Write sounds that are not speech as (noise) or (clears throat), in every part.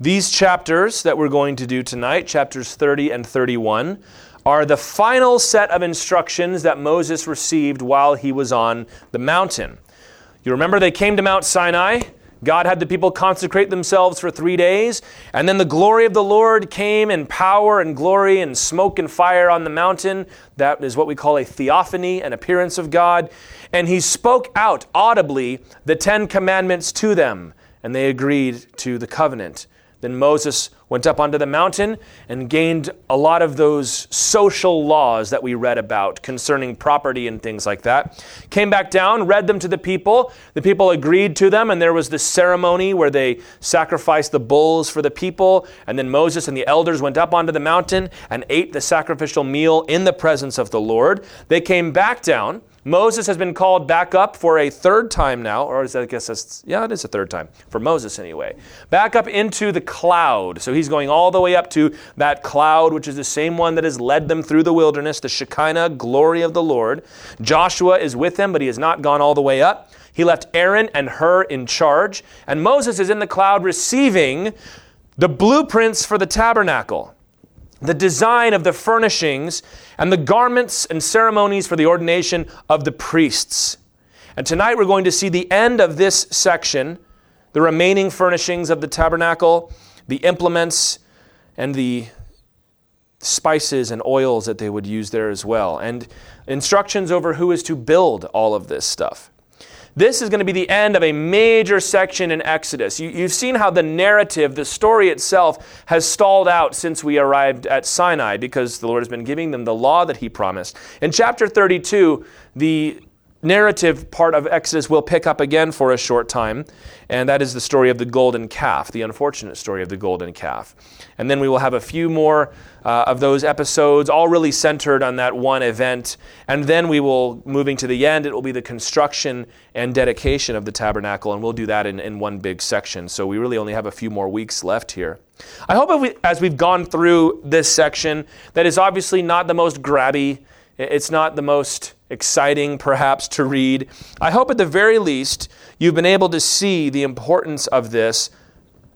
These chapters that we're going to do tonight, chapters 30 and 31, are the final set of instructions that Moses received while he was on the mountain. You remember they came to Mount Sinai. God had the people consecrate themselves for three days, and then the glory of the Lord came in power and glory and smoke and fire on the mountain. That is what we call a theophany, an appearance of God. And he spoke out audibly the Ten Commandments to them, and they agreed to the covenant. Then Moses went up onto the mountain and gained a lot of those social laws that we read about concerning property and things like that. Came back down, read them to the people. The people agreed to them, and there was this ceremony where they sacrificed the bulls for the people. And then Moses and the elders went up onto the mountain and ate the sacrificial meal in the presence of the Lord. They came back down. Moses has been called back up for a third time now, or I guess that's, yeah, it is a third time, for Moses anyway. Back up into the cloud. So he's going all the way up to that cloud, which is the same one that has led them through the wilderness, the Shekinah glory of the Lord. Joshua is with him, but he has not gone all the way up. He left Aaron and Hur in charge, and Moses is in the cloud receiving the blueprints for the tabernacle the design of the furnishings and the garments and ceremonies for the ordination of the priests. And tonight we're going to see the end of this section, the remaining furnishings of the tabernacle, the implements, and the spices and oils that they would use there as well, and instructions over who is to build all of this stuff. This is going to be the end of a major section in Exodus. You, have seen how the narrative, the story itself, has stalled out since we arrived at Sinai because the Lord has been giving them the law that He promised. In chapter 32, the narrative part of Exodus will pick up again for a short time, and that is the story of the golden calf, the unfortunate story of the golden calf. And then we will have a few more uh, of those episodes, all really centered on that one event. And then we will, moving to the end, it will be the construction and dedication of the tabernacle, and we'll do that in, in one big section. So we really only have a few more weeks left here. I hope we, as we've gone through this section, that is obviously not the most grabby, it's not the most exciting, perhaps, to read. I hope at the very least you've been able to see the importance of this,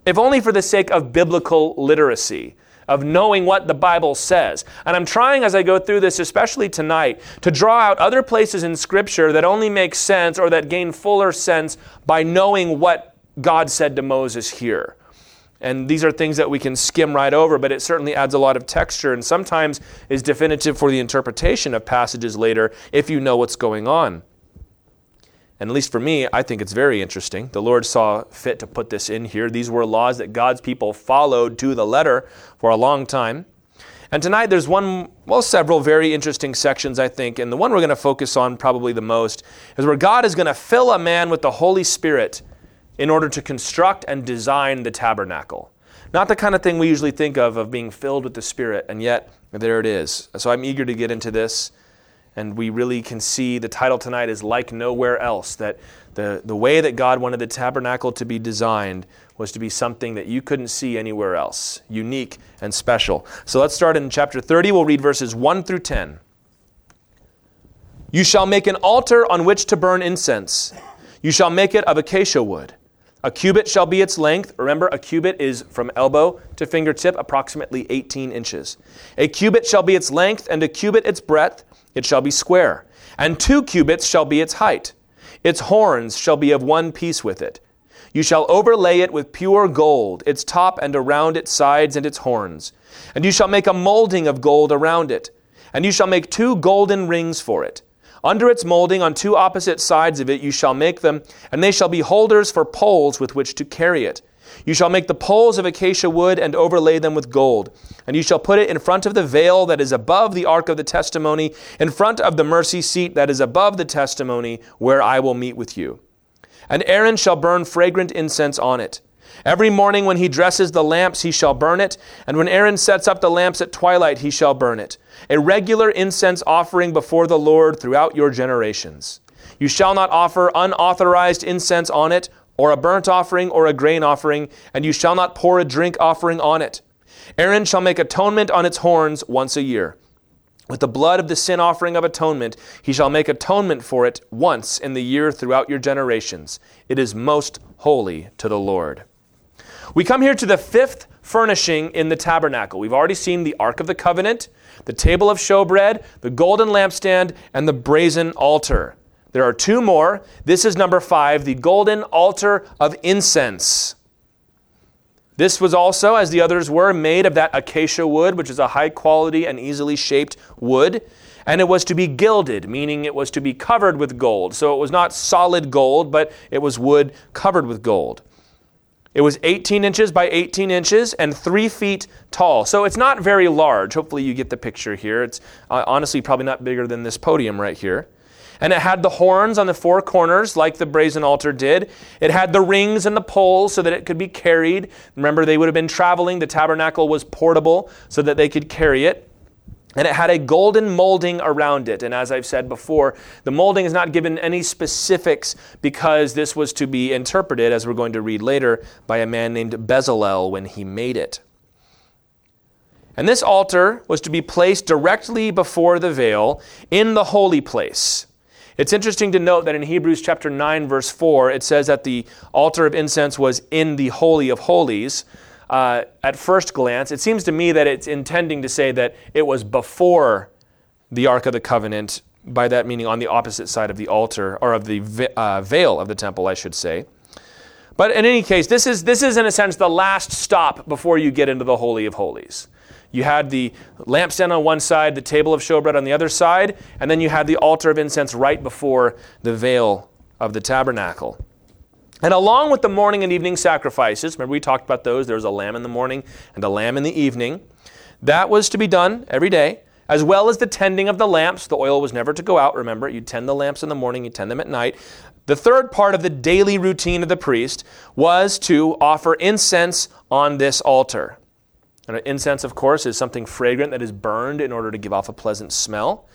if only for the sake of biblical literacy. Of knowing what the Bible says. And I'm trying as I go through this, especially tonight, to draw out other places in Scripture that only make sense or that gain fuller sense by knowing what God said to Moses here. And these are things that we can skim right over, but it certainly adds a lot of texture and sometimes is definitive for the interpretation of passages later if you know what's going on. And at least for me, I think it's very interesting. The Lord saw fit to put this in here. These were laws that God's people followed to the letter for a long time. And tonight there's one, well, several very interesting sections, I think. And the one we're going to focus on probably the most is where God is going to fill a man with the Holy Spirit in order to construct and design the tabernacle. Not the kind of thing we usually think of, of being filled with the Spirit, and yet there it is. So I'm eager to get into this, and we really can see the title tonight is Like Nowhere Else, that the, the way that God wanted the tabernacle to be designed was to be something that you couldn't see anywhere else, unique and special. So let's start in chapter 30. We'll read verses 1 through 10. You shall make an altar on which to burn incense. You shall make it of acacia wood. A cubit shall be its length. Remember, a cubit is from elbow to fingertip, approximately 18 inches. A cubit shall be its length, and a cubit its breadth. It shall be square. And two cubits shall be its height. Its horns shall be of one piece with it. You shall overlay it with pure gold, its top and around its sides and its horns. And you shall make a molding of gold around it. And you shall make two golden rings for it. Under its molding, on two opposite sides of it, you shall make them, and they shall be holders for poles with which to carry it. You shall make the poles of acacia wood and overlay them with gold. And you shall put it in front of the veil that is above the ark of the testimony, in front of the mercy seat that is above the testimony, where I will meet with you. And Aaron shall burn fragrant incense on it. Every morning when he dresses the lamps, he shall burn it, and when Aaron sets up the lamps at twilight, he shall burn it a regular incense offering before the Lord throughout your generations. You shall not offer unauthorized incense on it, or a burnt offering, or a grain offering, and you shall not pour a drink offering on it. Aaron shall make atonement on its horns once a year. With the blood of the sin offering of atonement, he shall make atonement for it once in the year throughout your generations. It is most holy to the Lord. We come here to the fifth furnishing in the tabernacle. We've already seen the Ark of the Covenant, the table of showbread, the golden lampstand, and the brazen altar. There are two more. This is number five, the golden altar of incense. This was also, as the others were, made of that acacia wood, which is a high quality and easily shaped wood. And it was to be gilded, meaning it was to be covered with gold. So it was not solid gold, but it was wood covered with gold. It was 18 inches by 18 inches and three feet tall. So it's not very large. Hopefully, you get the picture here. It's uh, honestly probably not bigger than this podium right here. And it had the horns on the four corners, like the brazen altar did. It had the rings and the poles so that it could be carried. Remember, they would have been traveling. The tabernacle was portable so that they could carry it. And it had a golden molding around it. And as I've said before, the molding is not given any specifics because this was to be interpreted, as we're going to read later, by a man named Bezalel when he made it. And this altar was to be placed directly before the veil in the holy place. It's interesting to note that in Hebrews chapter 9, verse 4, it says that the altar of incense was in the Holy of Holies. Uh, at first glance, it seems to me that it's intending to say that it was before the Ark of the Covenant, by that meaning on the opposite side of the altar, or of the uh, veil of the temple, I should say. But in any case, this is, this is in a sense the last stop before you get into the Holy of Holies. You had the lampstand on one side, the table of showbread on the other side, and then you had the altar of incense right before the veil of the tabernacle. And along with the morning and evening sacrifices, remember we talked about those, there was a lamb in the morning and a lamb in the evening. That was to be done every day, as well as the tending of the lamps. The oil was never to go out, remember. You tend the lamps in the morning, you tend them at night. The third part of the daily routine of the priest was to offer incense on this altar. And incense, of course, is something fragrant that is burned in order to give off a pleasant smell.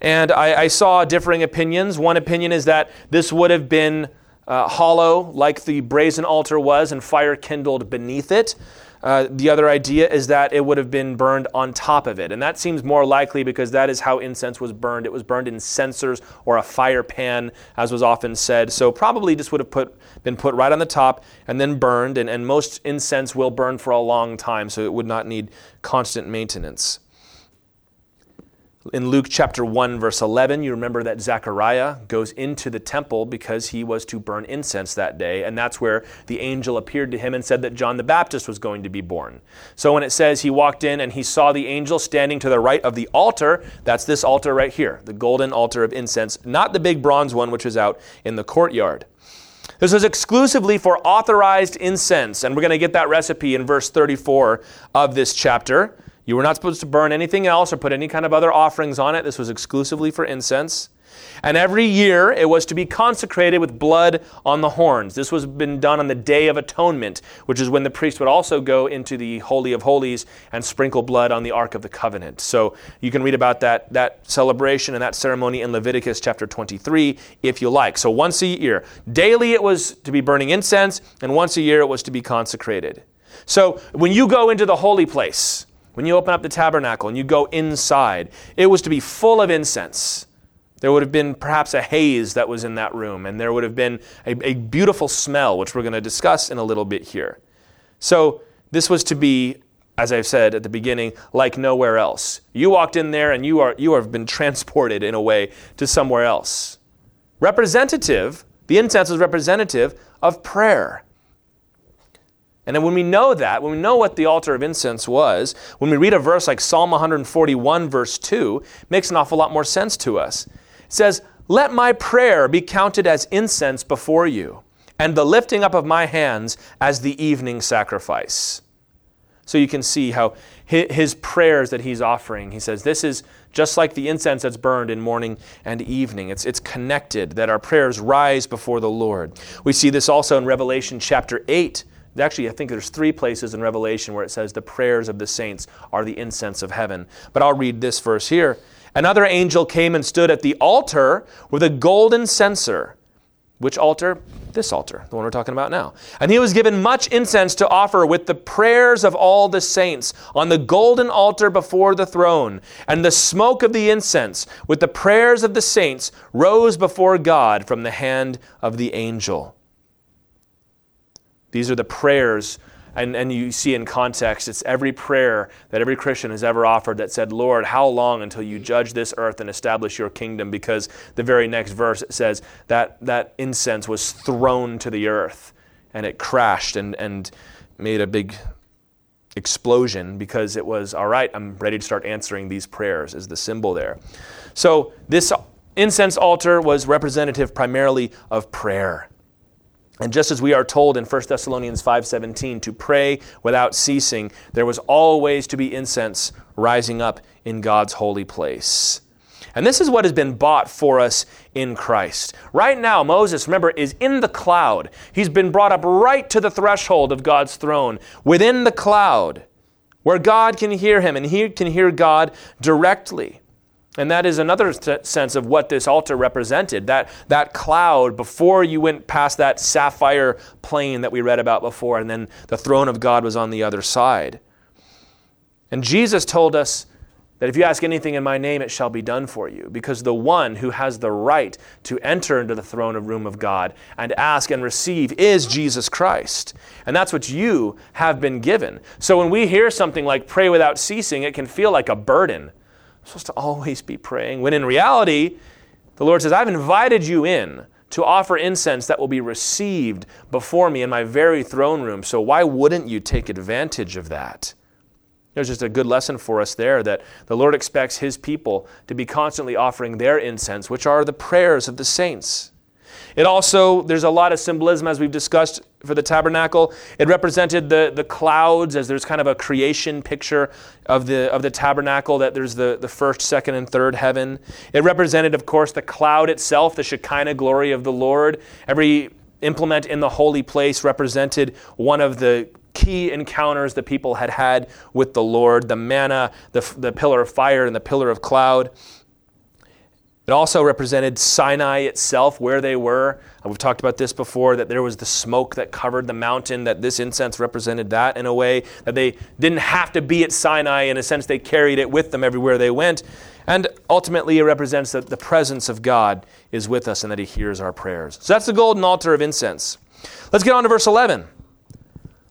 And I, I saw differing opinions. One opinion is that this would have been uh, hollow, like the brazen altar was, and fire kindled beneath it. Uh, the other idea is that it would have been burned on top of it. And that seems more likely because that is how incense was burned. It was burned in censers or a fire pan, as was often said. So probably this would have put, been put right on the top and then burned. And, and most incense will burn for a long time, so it would not need constant maintenance. In Luke chapter 1, verse 11, you remember that Zechariah goes into the temple because he was to burn incense that day, and that's where the angel appeared to him and said that John the Baptist was going to be born. So when it says he walked in and he saw the angel standing to the right of the altar, that's this altar right here, the golden altar of incense, not the big bronze one which is out in the courtyard. This was exclusively for authorized incense, and we're going to get that recipe in verse 34 of this chapter. You were not supposed to burn anything else or put any kind of other offerings on it. This was exclusively for incense. And every year it was to be consecrated with blood on the horns. This was been done on the Day of Atonement, which is when the priest would also go into the Holy of Holies and sprinkle blood on the Ark of the Covenant. So you can read about that, that celebration and that ceremony in Leviticus chapter 23 if you like. So once a year, daily it was to be burning incense, and once a year it was to be consecrated. So when you go into the holy place, when you open up the tabernacle and you go inside, it was to be full of incense. There would have been perhaps a haze that was in that room, and there would have been a, a beautiful smell, which we're going to discuss in a little bit here. So, this was to be, as I've said at the beginning, like nowhere else. You walked in there and you, are, you have been transported in a way to somewhere else. Representative, the incense was representative of prayer. And then when we know that, when we know what the altar of incense was, when we read a verse like Psalm 141, verse 2, makes an awful lot more sense to us. It says, Let my prayer be counted as incense before you, and the lifting up of my hands as the evening sacrifice. So you can see how his prayers that he's offering, he says, this is just like the incense that's burned in morning and evening. It's, it's connected, that our prayers rise before the Lord. We see this also in Revelation chapter 8 Actually, I think there's three places in Revelation where it says the prayers of the saints are the incense of heaven. But I'll read this verse here. Another angel came and stood at the altar with a golden censer. Which altar? This altar, the one we're talking about now. And he was given much incense to offer with the prayers of all the saints on the golden altar before the throne. And the smoke of the incense with the prayers of the saints rose before God from the hand of the angel. These are the prayers and, and you see in context, it's every prayer that every Christian has ever offered that said, Lord, how long until you judge this earth and establish your kingdom? Because the very next verse it says that that incense was thrown to the earth and it crashed and, and made a big explosion because it was, all right, I'm ready to start answering these prayers, is the symbol there. So this incense altar was representative primarily of prayer. And just as we are told in 1 Thessalonians 5:17 to pray without ceasing, there was always to be incense rising up in God's holy place. And this is what has been bought for us in Christ. Right now, Moses, remember, is in the cloud. He's been brought up right to the threshold of God's throne, within the cloud, where God can hear him and he can hear God directly. And that is another sense of what this altar represented. That, that cloud before you went past that sapphire plain that we read about before, and then the throne of God was on the other side. And Jesus told us that if you ask anything in my name, it shall be done for you. Because the one who has the right to enter into the throne of room of God and ask and receive is Jesus Christ. And that's what you have been given. So when we hear something like pray without ceasing, it can feel like a burden supposed to always be praying. When in reality, the Lord says, I've invited you in to offer incense that will be received before me in my very throne room. So why wouldn't you take advantage of that? There's just a good lesson for us there that the Lord expects His people to be constantly offering their incense, which are the prayers of the saints. It also, there's a lot of symbolism as we've discussed for the tabernacle. It represented the, the clouds as there's kind of a creation picture of the, of the tabernacle, that there's the, the first, second, and third heaven. It represented, of course, the cloud itself, the Shekinah glory of the Lord. Every implement in the holy place represented one of the key encounters the people had had with the Lord the manna, the, the pillar of fire, and the pillar of cloud. It also represented Sinai itself, where they were. Uh, we've talked about this before that there was the smoke that covered the mountain, that this incense represented that in a way, that they didn't have to be at Sinai. In a sense, they carried it with them everywhere they went. And ultimately, it represents that the presence of God is with us and that He hears our prayers. So that's the golden altar of incense. Let's get on to verse 11.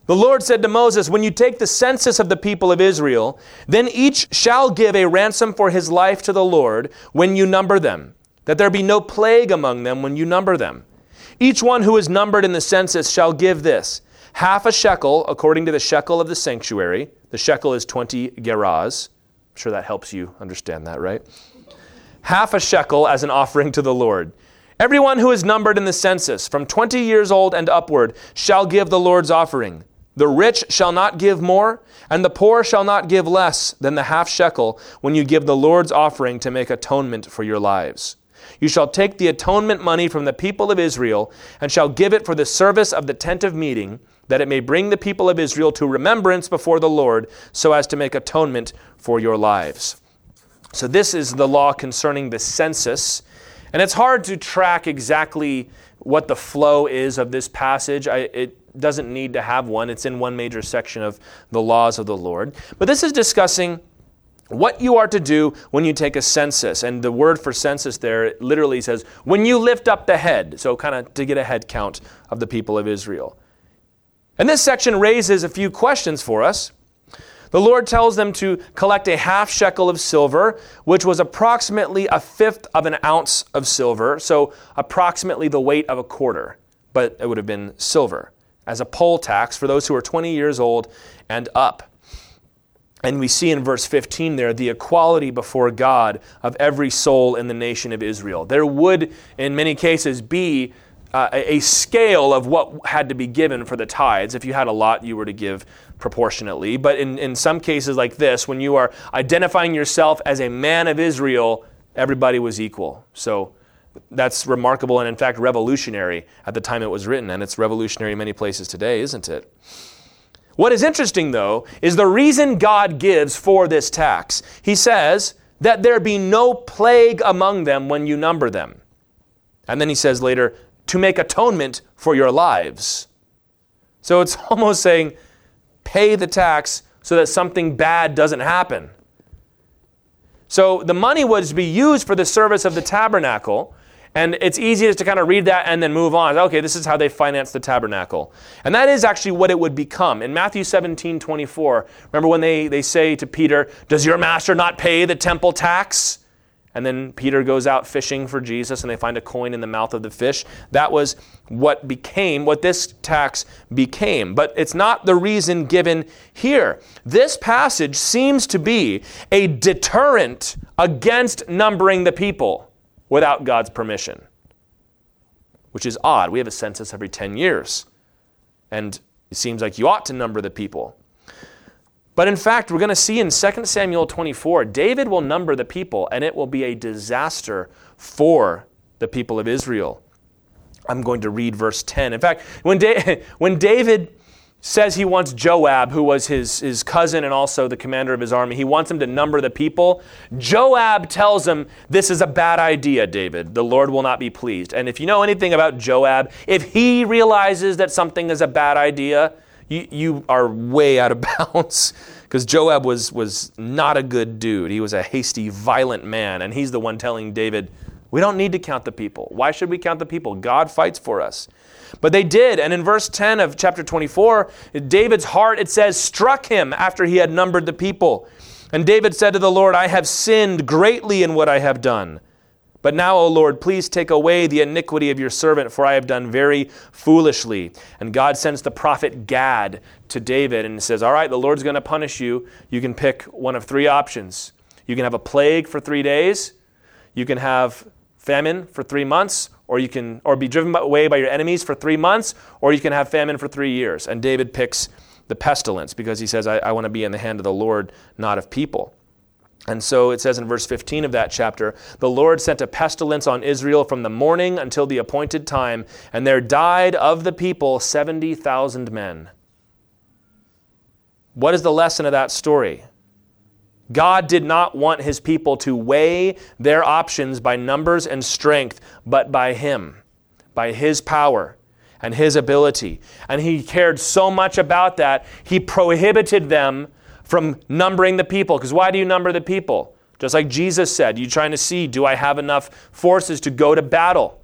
The Lord said to Moses, When you take the census of the people of Israel, then each shall give a ransom for his life to the Lord when you number them, that there be no plague among them when you number them. Each one who is numbered in the census shall give this half a shekel according to the shekel of the sanctuary. The shekel is 20 gerahs. I'm sure that helps you understand that, right? Half a shekel as an offering to the Lord. Everyone who is numbered in the census, from 20 years old and upward, shall give the Lord's offering. The rich shall not give more, and the poor shall not give less than the half shekel when you give the Lord's offering to make atonement for your lives. You shall take the atonement money from the people of Israel, and shall give it for the service of the tent of meeting, that it may bring the people of Israel to remembrance before the Lord, so as to make atonement for your lives. So, this is the law concerning the census. And it's hard to track exactly what the flow is of this passage. I, it, doesn't need to have one. It's in one major section of the laws of the Lord. But this is discussing what you are to do when you take a census. And the word for census there literally says, when you lift up the head. So, kind of to get a head count of the people of Israel. And this section raises a few questions for us. The Lord tells them to collect a half shekel of silver, which was approximately a fifth of an ounce of silver, so approximately the weight of a quarter, but it would have been silver as a poll tax for those who are 20 years old and up. And we see in verse 15 there the equality before God of every soul in the nation of Israel. There would, in many cases, be uh, a scale of what had to be given for the tithes. If you had a lot, you were to give proportionately. But in, in some cases like this, when you are identifying yourself as a man of Israel, everybody was equal. So that's remarkable and, in fact, revolutionary at the time it was written, and it's revolutionary in many places today, isn't it? What is interesting, though, is the reason God gives for this tax. He says that there be no plague among them when you number them. And then he says later, to make atonement for your lives. So it's (laughs) almost saying, pay the tax so that something bad doesn't happen. So the money was to be used for the service of the tabernacle, And it's easiest to kind of read that and then move on. Okay, this is how they finance the tabernacle. And that is actually what it would become. In Matthew 17 24, remember when they, they say to Peter, Does your master not pay the temple tax? And then Peter goes out fishing for Jesus and they find a coin in the mouth of the fish. That was what became, what this tax became. But it's not the reason given here. This passage seems to be a deterrent against numbering the people without God's permission, which is odd. We have a census every 10 years, and it seems like you ought to number the people. But in fact, we're going to see in 2 Samuel 24, David will number the people, and it will be a disaster for the people of Israel. I'm going to read verse 10. In fact, when, da- (laughs) when David says he wants Joab, who was his, his cousin and also the commander of his army, he wants him to number the people. Joab tells him, This is a bad idea, David. The Lord will not be pleased. And if you know anything about Joab, if he realizes that something is a bad idea, you, you are way out of (laughs) bounds because Joab was, was not a good dude. He was a hasty, violent man, and he's the one telling David, We don't need to count the people. Why should we count the people? God fights for us. But they did, and in verse 10 of chapter 24, David's heart, it says, struck him after he had numbered the people. And David said to the Lord, I have sinned greatly in what I have done. But now, O Lord, please take away the iniquity of your servant, for I have done very foolishly. And God sends the prophet Gad to David and says, All right, the Lord's going to punish you. You can pick one of three options. You can have a plague for three days, you can have famine for three months, or you can or be driven away by your enemies for three months, or you can have famine for three years. And David picks the pestilence because he says, I, I want to be in the hand of the Lord, not of people. And so it says in verse 15 of that chapter the Lord sent a pestilence on Israel from the morning until the appointed time, and there died of the people 70,000 men. What is the lesson of that story? God did not want his people to weigh their options by numbers and strength, but by him, by his power and his ability. And he cared so much about that, he prohibited them from numbering the people. Because why do you number the people? Just like Jesus said, you trying to see, do I have enough forces to go to battle?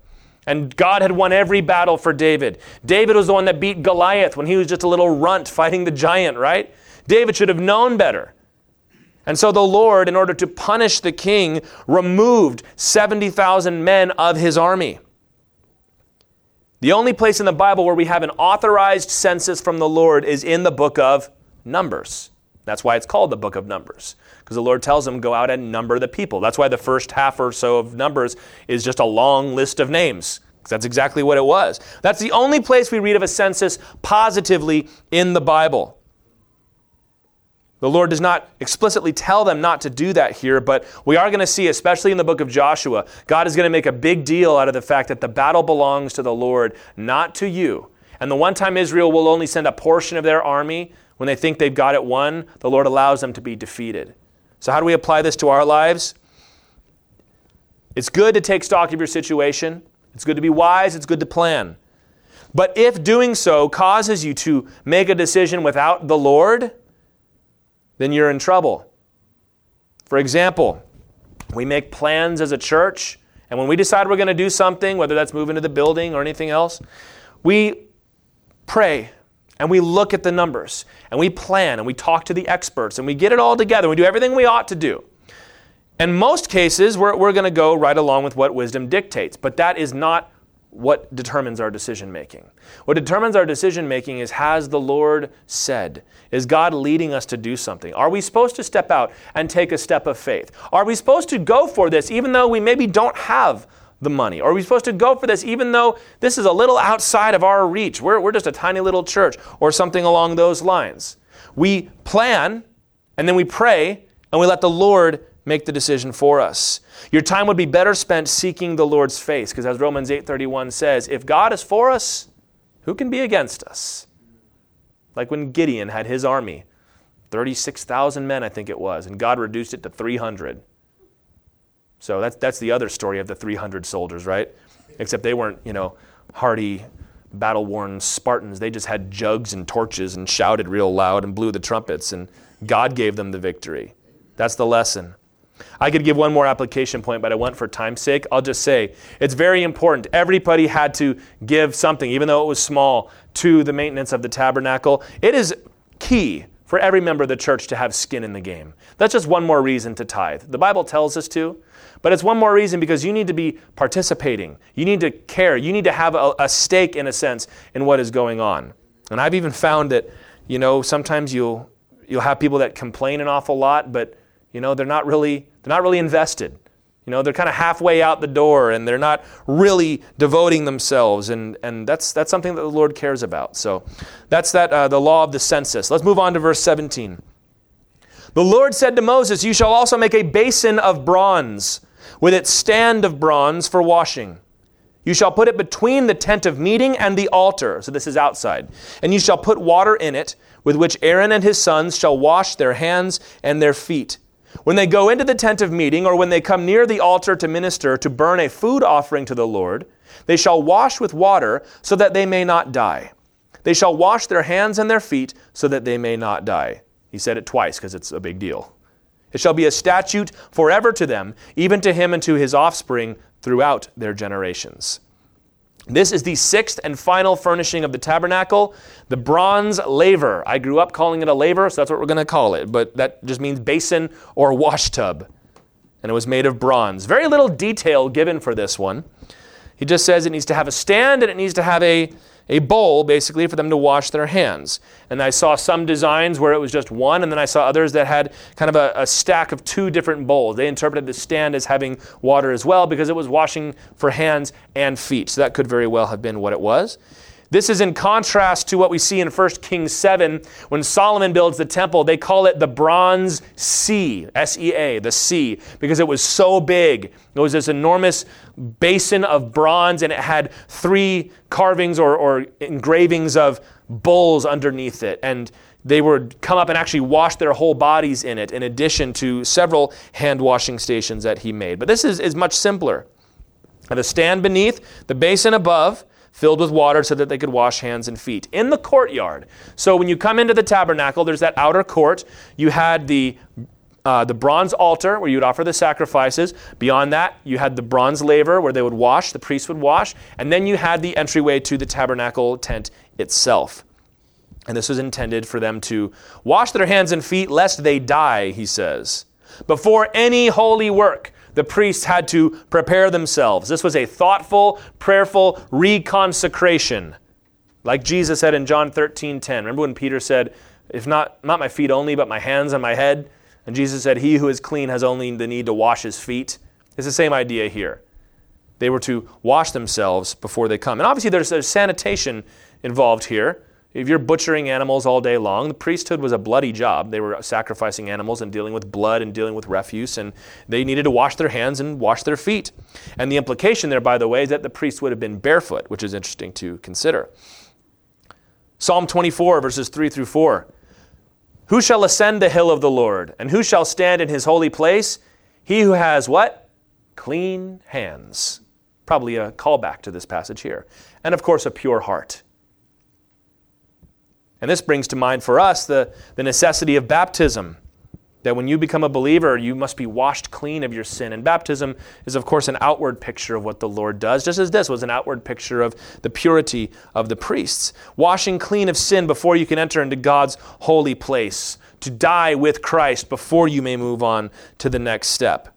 And God had won every battle for David. David was the one that beat Goliath when he was just a little runt fighting the giant, right? David should have known better. And so the Lord, in order to punish the king, removed 70,000 men of his army. The only place in the Bible where we have an authorized census from the Lord is in the book of Numbers. That's why it's called the book of Numbers, because the Lord tells them, go out and number the people. That's why the first half or so of Numbers is just a long list of names, because that's exactly what it was. That's the only place we read of a census positively in the Bible. The Lord does not explicitly tell them not to do that here, but we are going to see, especially in the book of Joshua, God is going to make a big deal out of the fact that the battle belongs to the Lord, not to you. And the one time Israel will only send a portion of their army, when they think they've got it won, the Lord allows them to be defeated. So, how do we apply this to our lives? It's good to take stock of your situation. It's good to be wise. It's good to plan. But if doing so causes you to make a decision without the Lord, then you're in trouble. For example, we make plans as a church, and when we decide we're going to do something, whether that's move into the building or anything else, we pray and we look at the numbers and we plan and we talk to the experts and we get it all together. We do everything we ought to do. In most cases, we're, we're going to go right along with what wisdom dictates, but that is not what determines our decision making. What determines our decision making is has the Lord said? Is God leading us to do something? Are we supposed to step out and take a step of faith? Are we supposed to go for this even though we maybe don't have the money? Are we supposed to go for this even though this is a little outside of our reach? We're, we're just a tiny little church or something along those lines. We plan and then we pray and we let the Lord make the decision for us. Your time would be better spent seeking the Lord's face because as Romans 8:31 says, if God is for us, who can be against us? Like when Gideon had his army, 36,000 men I think it was, and God reduced it to 300. So that's, that's the other story of the 300 soldiers, right? Except they weren't, you know, hardy, battle worn Spartans. They just had jugs and torches and shouted real loud and blew the trumpets, and God gave them the victory. That's the lesson. I could give one more application point, but I want for time's sake, I'll just say it's very important. Everybody had to give something, even though it was small, to the maintenance of the tabernacle. It is key for every member of the church to have skin in the game. That's just one more reason to tithe. The Bible tells us to, but it's one more reason because you need to be participating. You need to care. You need to have a, a stake, in a sense, in what is going on. And I've even found that, you know, sometimes you'll you'll have people that complain an awful lot, but you know they're not really they're not really invested. You know, they're kind of halfway out the door and they're not really devoting themselves. And, and that's, that's something that the Lord cares about. So that's that, uh, the law of the census. Let's move on to verse 17. The Lord said to Moses, You shall also make a basin of bronze with its stand of bronze for washing. You shall put it between the tent of meeting and the altar. So this is outside. And you shall put water in it, with which Aaron and his sons shall wash their hands and their feet when they go into the tent of meeting, or when they come near the altar to minister, to burn a food offering to the Lord, they shall wash with water so that they may not die. They shall wash their hands and their feet so that they may not die. He said it twice because it's a big deal. It shall be a statute forever to them, even to him and to his offspring throughout their generations. This is the sixth and final furnishing of the tabernacle, the bronze laver. I grew up calling it a laver, so that's what we're going to call it, but that just means basin or wash tub. And it was made of bronze. Very little detail given for this one. He just says it needs to have a stand and it needs to have a a bowl basically for them to wash their hands. And I saw some designs where it was just one, and then I saw others that had kind of a, a, stack of two different bowls. They interpreted the stand as having water as well because it was washing for hands and feet. So that could very well have been what it was. This is in contrast to what we see in 1 Kings 7 when Solomon builds the temple. They call it the bronze sea, S E A, the sea, because it was so big. It was this enormous basin of bronze and it had three carvings or, or engravings of bulls underneath it. And they would come up and actually wash their whole bodies in it, in addition to several hand washing stations that he made. But this is, is much simpler. The stand beneath, the basin above, filled with water so that they could wash hands and feet in the courtyard. So when you come into the tabernacle, there's that outer court. You had the uh, the bronze altar where you would offer the sacrifices. Beyond that, you had the bronze laver where they would wash, the priests would wash, and then you had the entryway to the tabernacle tent itself. And this was intended for them to wash their hands and feet lest they die, he says. Before any holy work, the priests had to prepare themselves. This was a thoughtful, prayerful reconsecration. Like Jesus said in John 13 10. Remember when Peter said, If not, not my feet only, but my hands and my head? And Jesus said, He who is clean has only the need to wash his feet. It's the same idea here. They were to wash themselves before they come. And obviously, there's, there's sanitation involved here. If you're butchering animals all day long, the priesthood was a bloody job. They were sacrificing animals and dealing with blood and dealing with refuse, and they needed to wash their hands and wash their feet. And the implication there, by the way, is that the priests would have been barefoot, which is interesting to consider. Psalm 24, verses 3 through 4. Who shall ascend the hill of the Lord, and who shall stand in his holy place? He who has what? Clean hands. Probably a callback to this passage here. And of course, a pure heart. And this brings to mind for us the, the necessity of baptism. That when you become a believer, you must be washed clean of your sin. And baptism is, of course, an outward picture of what the Lord does, just as this was an outward picture of the purity of the priests. Washing clean of sin before you can enter into God's holy place, to die with Christ before you may move on to the next step.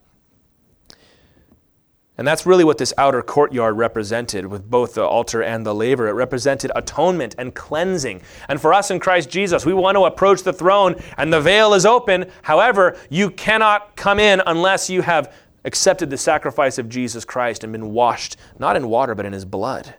And that's really what this outer courtyard represented with both the altar and the laver. It represented atonement and cleansing. And for us in Christ Jesus, we want to approach the throne and the veil is open. However, you cannot come in unless you have accepted the sacrifice of Jesus Christ and been washed, not in water, but in his blood.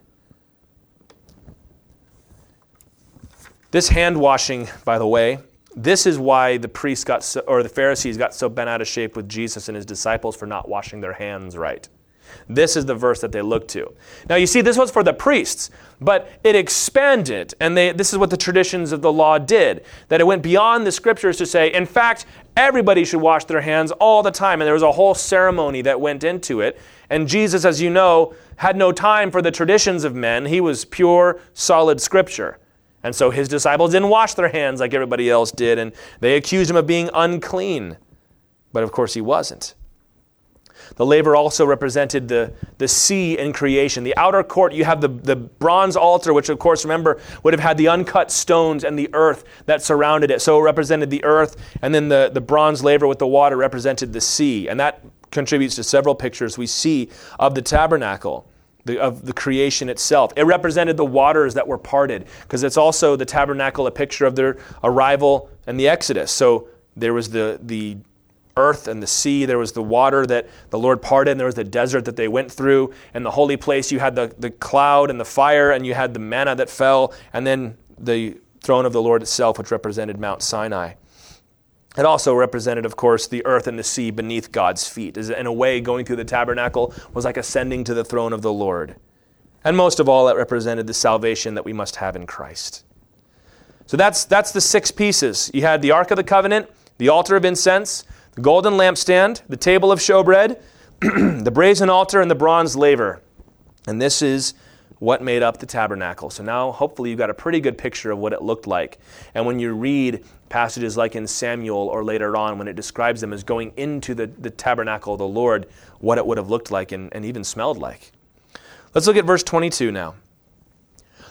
This hand washing, by the way, this is why the priests got so, or the Pharisees got so bent out of shape with Jesus and his disciples for not washing their hands right. This is the verse that they look to. Now, you see, this was for the priests, but it expanded, and they, this is what the traditions of the law did that it went beyond the scriptures to say, in fact, everybody should wash their hands all the time. And there was a whole ceremony that went into it. And Jesus, as you know, had no time for the traditions of men, he was pure, solid scripture. And so his disciples didn't wash their hands like everybody else did, and they accused him of being unclean. But of course, he wasn't. The laver also represented the, the sea in creation. The outer court, you have the, the bronze altar, which, of course, remember, would have had the uncut stones and the earth that surrounded it. So it represented the earth, and then the, the bronze laver with the water represented the sea. And that contributes to several pictures we see of the tabernacle. The, of the creation itself. It represented the waters that were parted, because it's also the tabernacle, a picture of their arrival and the Exodus. So there was the, the earth and the sea. There was the water that the Lord parted, and there was the desert that they went through. And the holy place, you had the, the cloud and the fire, and you had the manna that fell, and then the throne of the Lord itself, which represented Mount Sinai. It also represented, of course, the earth and the sea beneath God's feet. In a way, going through the tabernacle was like ascending to the throne of the Lord. And most of all, it represented the salvation that we must have in Christ. So that's, that's the six pieces. You had the Ark of the Covenant, the altar of incense, the golden lampstand, the table of showbread, (clears throat) the brazen altar, and the bronze laver. And this is what made up the tabernacle. So now, hopefully, you've got a pretty good picture of what it looked like. And when you read passages like in Samuel or later on, when it describes them as going into the, the tabernacle of the Lord, what it would have looked like and, and even smelled like. Let's look at verse 22 now.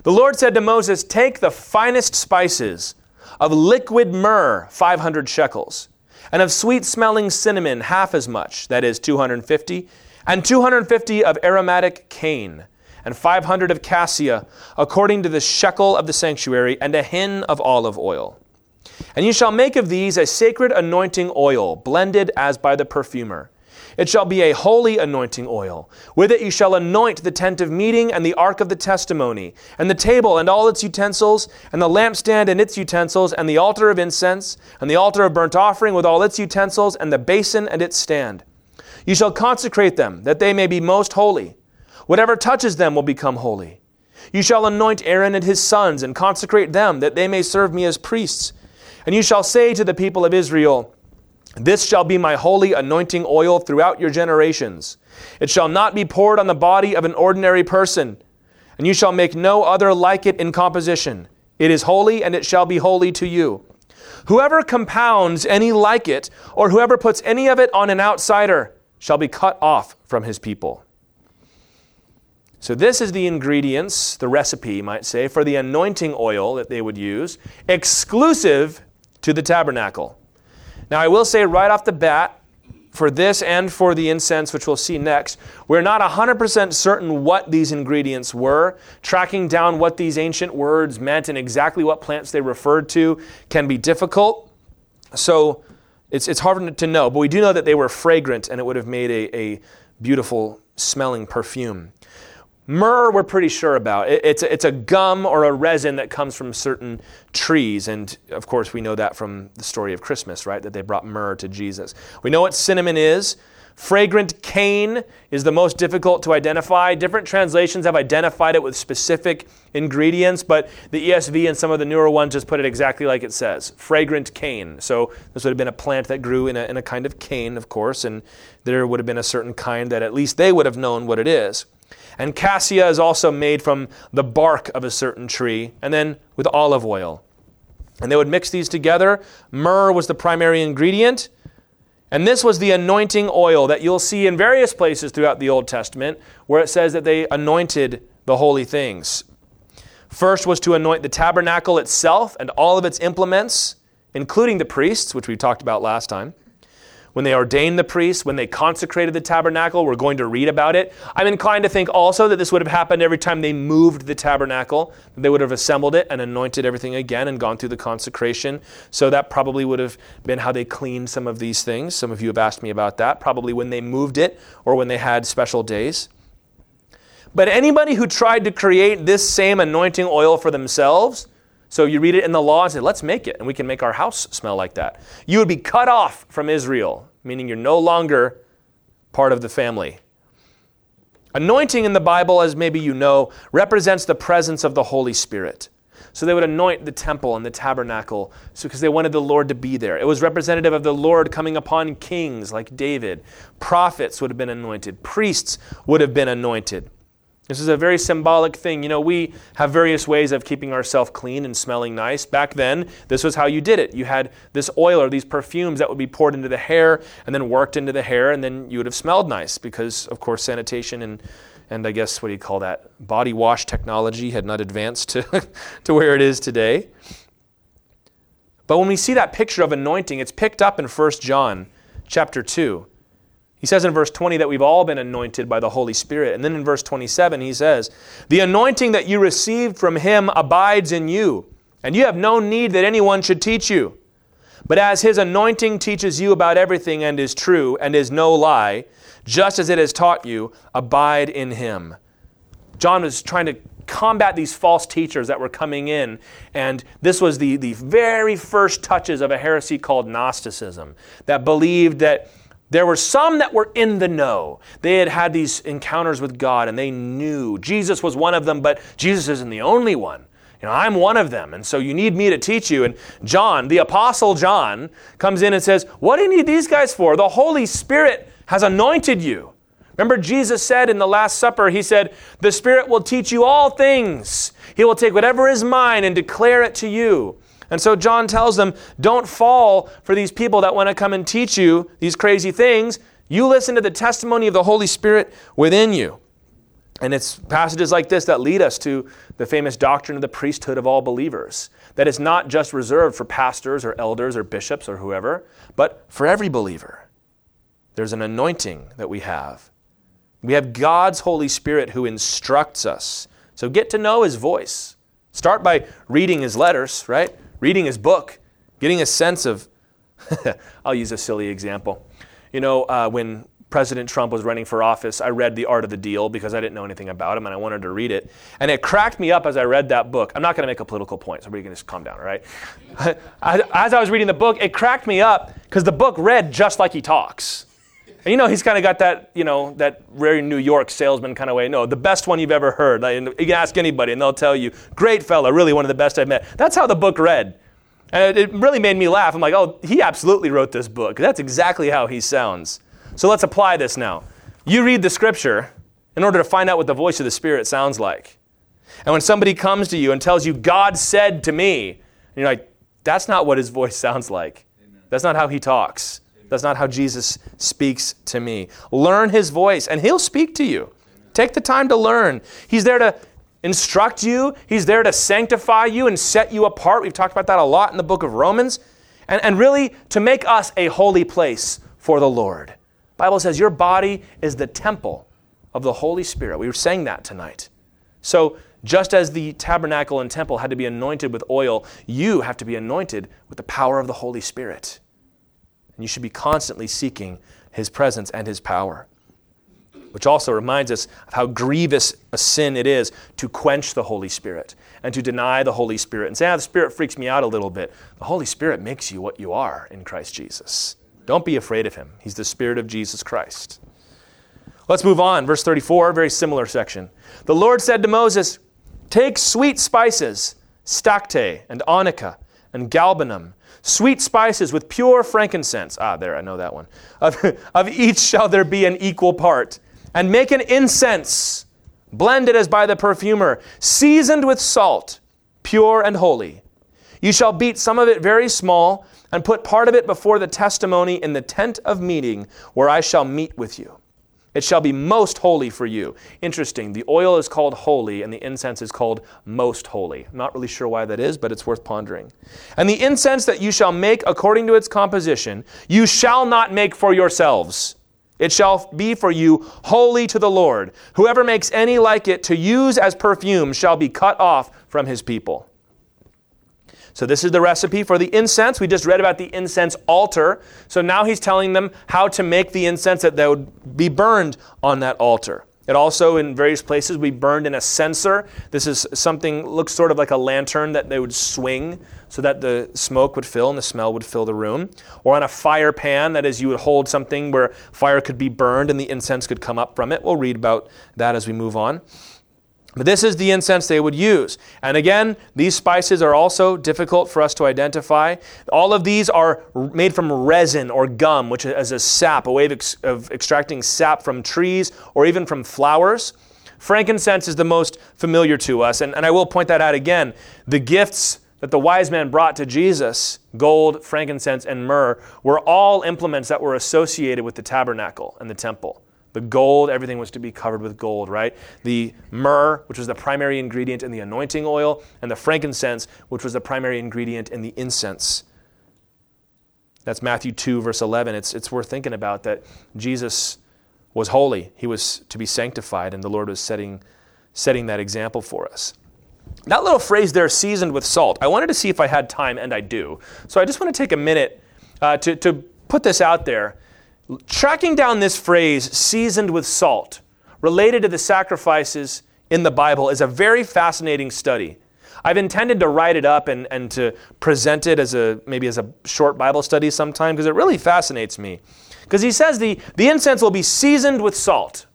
The Lord said to Moses, Take the finest spices of liquid myrrh, 500 shekels and of sweet smelling cinnamon, half as much, that is 250, and 250 of aromatic cane, and 500 of cassia, according to the shekel of the sanctuary, and a hin of olive oil. And you shall make of these a sacred anointing oil, blended as by the perfumer. It shall be a holy anointing oil. With it you shall anoint the tent of meeting and the ark of the testimony, and the table and all its utensils, and the lampstand and its utensils, and the altar of incense, and the altar of burnt offering with all its utensils, and the basin and its stand. You shall consecrate them, that they may be most holy. Whatever touches them will become holy. You shall anoint Aaron and his sons, and consecrate them, that they may serve me as priests. And you shall say to the people of Israel, this shall be my holy anointing oil throughout your generations. It shall not be poured on the body of an ordinary person, and you shall make no other like it in composition. It is holy, and it shall be holy to you. Whoever compounds any like it, or whoever puts any of it on an outsider, shall be cut off from his people. So, this is the ingredients, the recipe, you might say, for the anointing oil that they would use, exclusive to the tabernacle. Now, I will say right off the bat, for this and for the incense, which we'll see next, we're not 100% certain what these ingredients were. Tracking down what these ancient words meant and exactly what plants they referred to can be difficult. So it's, it's hard to know, but we do know that they were fragrant and it would have made a, a beautiful smelling perfume. Myrrh, we're pretty sure about. It's a, it's a gum or a resin that comes from certain trees. And of course, we know that from the story of Christmas, right? That they brought myrrh to Jesus. We know what cinnamon is. Fragrant cane is the most difficult to identify. Different translations have identified it with specific ingredients, but the ESV and some of the newer ones just put it exactly like it says fragrant cane. So this would have been a plant that grew in a, in a kind of cane, of course, and there would have been a certain kind that at least they would have known what it is. And cassia is also made from the bark of a certain tree, and then with olive oil. And they would mix these together. Myrrh was the primary ingredient. And this was the anointing oil that you'll see in various places throughout the Old Testament where it says that they anointed the holy things. First was to anoint the tabernacle itself and all of its implements, including the priests, which we talked about last time when they ordained the priests, when they consecrated the tabernacle. We're going to read about it. I'm inclined to think also that this would have happened every time they moved the tabernacle. They would have assembled it and anointed everything again and gone through the consecration. So that probably would have been how they cleaned some of these things. Some of you have asked me about that, probably when they moved it or when they had special days. But anybody who tried to create this same anointing oil for themselves, so you read it in the law and say, let's make it, and we can make our house smell like that. You would be cut off from Israel, meaning you're no longer part of the family. Anointing in the Bible, as maybe you know, represents the presence of the Holy Spirit. So they would anoint the temple and the tabernacle because they wanted the Lord to be there. It was representative of the Lord coming upon kings like David. Prophets would have been anointed, priests would have been anointed. This is a very symbolic thing. You know, we have various ways of keeping ourselves clean and smelling nice. Back then, this was how you did it. You had this oil or these perfumes that would be poured into the hair and then worked into the hair, and then you would have smelled nice because, of course, sanitation and, and I guess, what do you call that? Body wash technology had not advanced to, (laughs) to where it is today. But when we see that picture of anointing, it's picked up in 1 John chapter 2. He says in verse 20 that we've all been anointed by the Holy Spirit. And then in verse 27, he says, The anointing that you received from him abides in you, and you have no need that anyone should teach you. But as his anointing teaches you about everything and is true and is no lie, just as it has taught you, abide in him. John was trying to combat these false teachers that were coming in. And this was the, the very first touches of a heresy called Gnosticism that believed that there were some that were in the know. They had had these encounters with God and they knew Jesus was one of them, but Jesus isn't the only one. You know, I'm one of them, and so you need me to teach you. And John, the Apostle John, comes in and says, What do you need these guys for? The Holy Spirit has anointed you. Remember, Jesus said in the Last Supper, He said, The Spirit will teach you all things. He will take whatever is mine and declare it to you. And so John tells them, Don't fall for these people that want to come and teach you these crazy things. You listen to the testimony of the Holy Spirit within you. And it's passages like this that lead us to the famous doctrine of the priesthood of all believers. That it's not just reserved for pastors or elders or bishops or whoever, but for every believer. There's an anointing that we have. We have God's Holy Spirit who instructs us. So get to know His voice. Start by reading His letters, right? Reading His book, getting a sense of. (laughs) I'll use a silly example. You know, uh, when President Trump was running for office, I read The Art of the Deal because I didn't know anything about him and I wanted to read it. And it cracked me up as I read that book. I'm not going to make a political point, so everybody can just calm down, all right? (laughs) as I was reading the book, it cracked me up because the book read just like he talks. And you know, he's kind of got that, you know, that rare New York salesman kind of way. No, the best one you've ever heard. Like, you can ask anybody and they'll tell you, great fella, really one of the best I've met. That's how the book read. And it really made me laugh. I'm like, oh, he absolutely wrote this book. That's exactly how he sounds. So let's apply this now. You read the scripture in order to find out what the voice of the Spirit sounds like. And when somebody comes to you and tells you, God said to me, and you're like, that's not what his voice sounds like. That's not how he talks. That's not how Jesus speaks to me. Learn his voice, and he'll speak to you. Take the time to learn. He's there to instruct you, he's there to sanctify you and set you apart. We've talked about that a lot in the book of Romans. And, and really to make us a holy place for the Lord. Bible says your body is the temple of the Holy Spirit. We were saying that tonight. So just as the tabernacle and temple had to be anointed with oil, you have to be anointed with the power of the Holy Spirit. And you should be constantly seeking his presence and his power. Which also reminds us of how grievous a sin it is to quench the Holy Spirit and to deny the Holy Spirit and say, ah, the Spirit freaks me out a little bit. The Holy Spirit makes you what you are in Christ Jesus. Don't be afraid of him. He's the Spirit of Jesus Christ. Let's move on. Verse 34, very similar section. The Lord said to Moses, Take sweet spices, stacte and onycha and galbanum sweet spices with pure frankincense. Ah, there, I know that one. Of, (laughs) of each shall there be an equal part. And make an incense, blended as by the perfumer, seasoned with salt, pure and holy. You shall beat some of it very small, and put part of it before the testimony in the tent of meeting, where I shall meet with you. It shall be most holy for you. Interesting. The oil is called holy, and the incense is called most holy. I'm not really sure why that is, but it's worth pondering. And the incense that you shall make according to its composition, you shall not make for yourselves. It shall be for you holy to the Lord. Whoever makes any like it to use as perfume shall be cut off from his people. So, this is the recipe for the incense. We just read about the incense altar. So, now he's telling them how to make the incense that, that would be burned on that altar. It also, in various places, we burned in a censer. This is something, looks sort of like a lantern that they would swing so that the smoke would fill and the smell would fill the room. Or on a fire pan, that is, you would hold something where fire could be burned and the incense could come up from it. We'll read about that as we move on. But this is the incense they would use. And again, these spices are also difficult for us to identify. All of these are made from resin or gum, which is a sap, a way of, ex- of extracting sap from trees or even from flowers. frankincense is the most familiar to us. And, and I will point that out again. The gifts that the wise men brought to Jesus, gold, frankincense, and myrrh, were all implements that were associated with the tabernacle and the temple. The gold, everything was to be covered with gold, right? The myrrh, which was the primary ingredient in the anointing oil, and the frankincense, which was the primary ingredient in the incense. That's Matthew 2, verse 11. It's, it's worth thinking about that Jesus was holy. He was to be sanctified, and the Lord was setting, setting that example for us. That little phrase there, seasoned with salt, I wanted to see if I had time, and I do. So I just want to take a minute uh, to, to put this out there. Tracking down this phrase, seasoned with salt, related to the sacrifices in the Bible, is a very fascinating study. I've intended to write it up and, and to present it as a maybe as a short Bible study sometime because it really fascinates me. Because he says the, the incense will be seasoned with salt.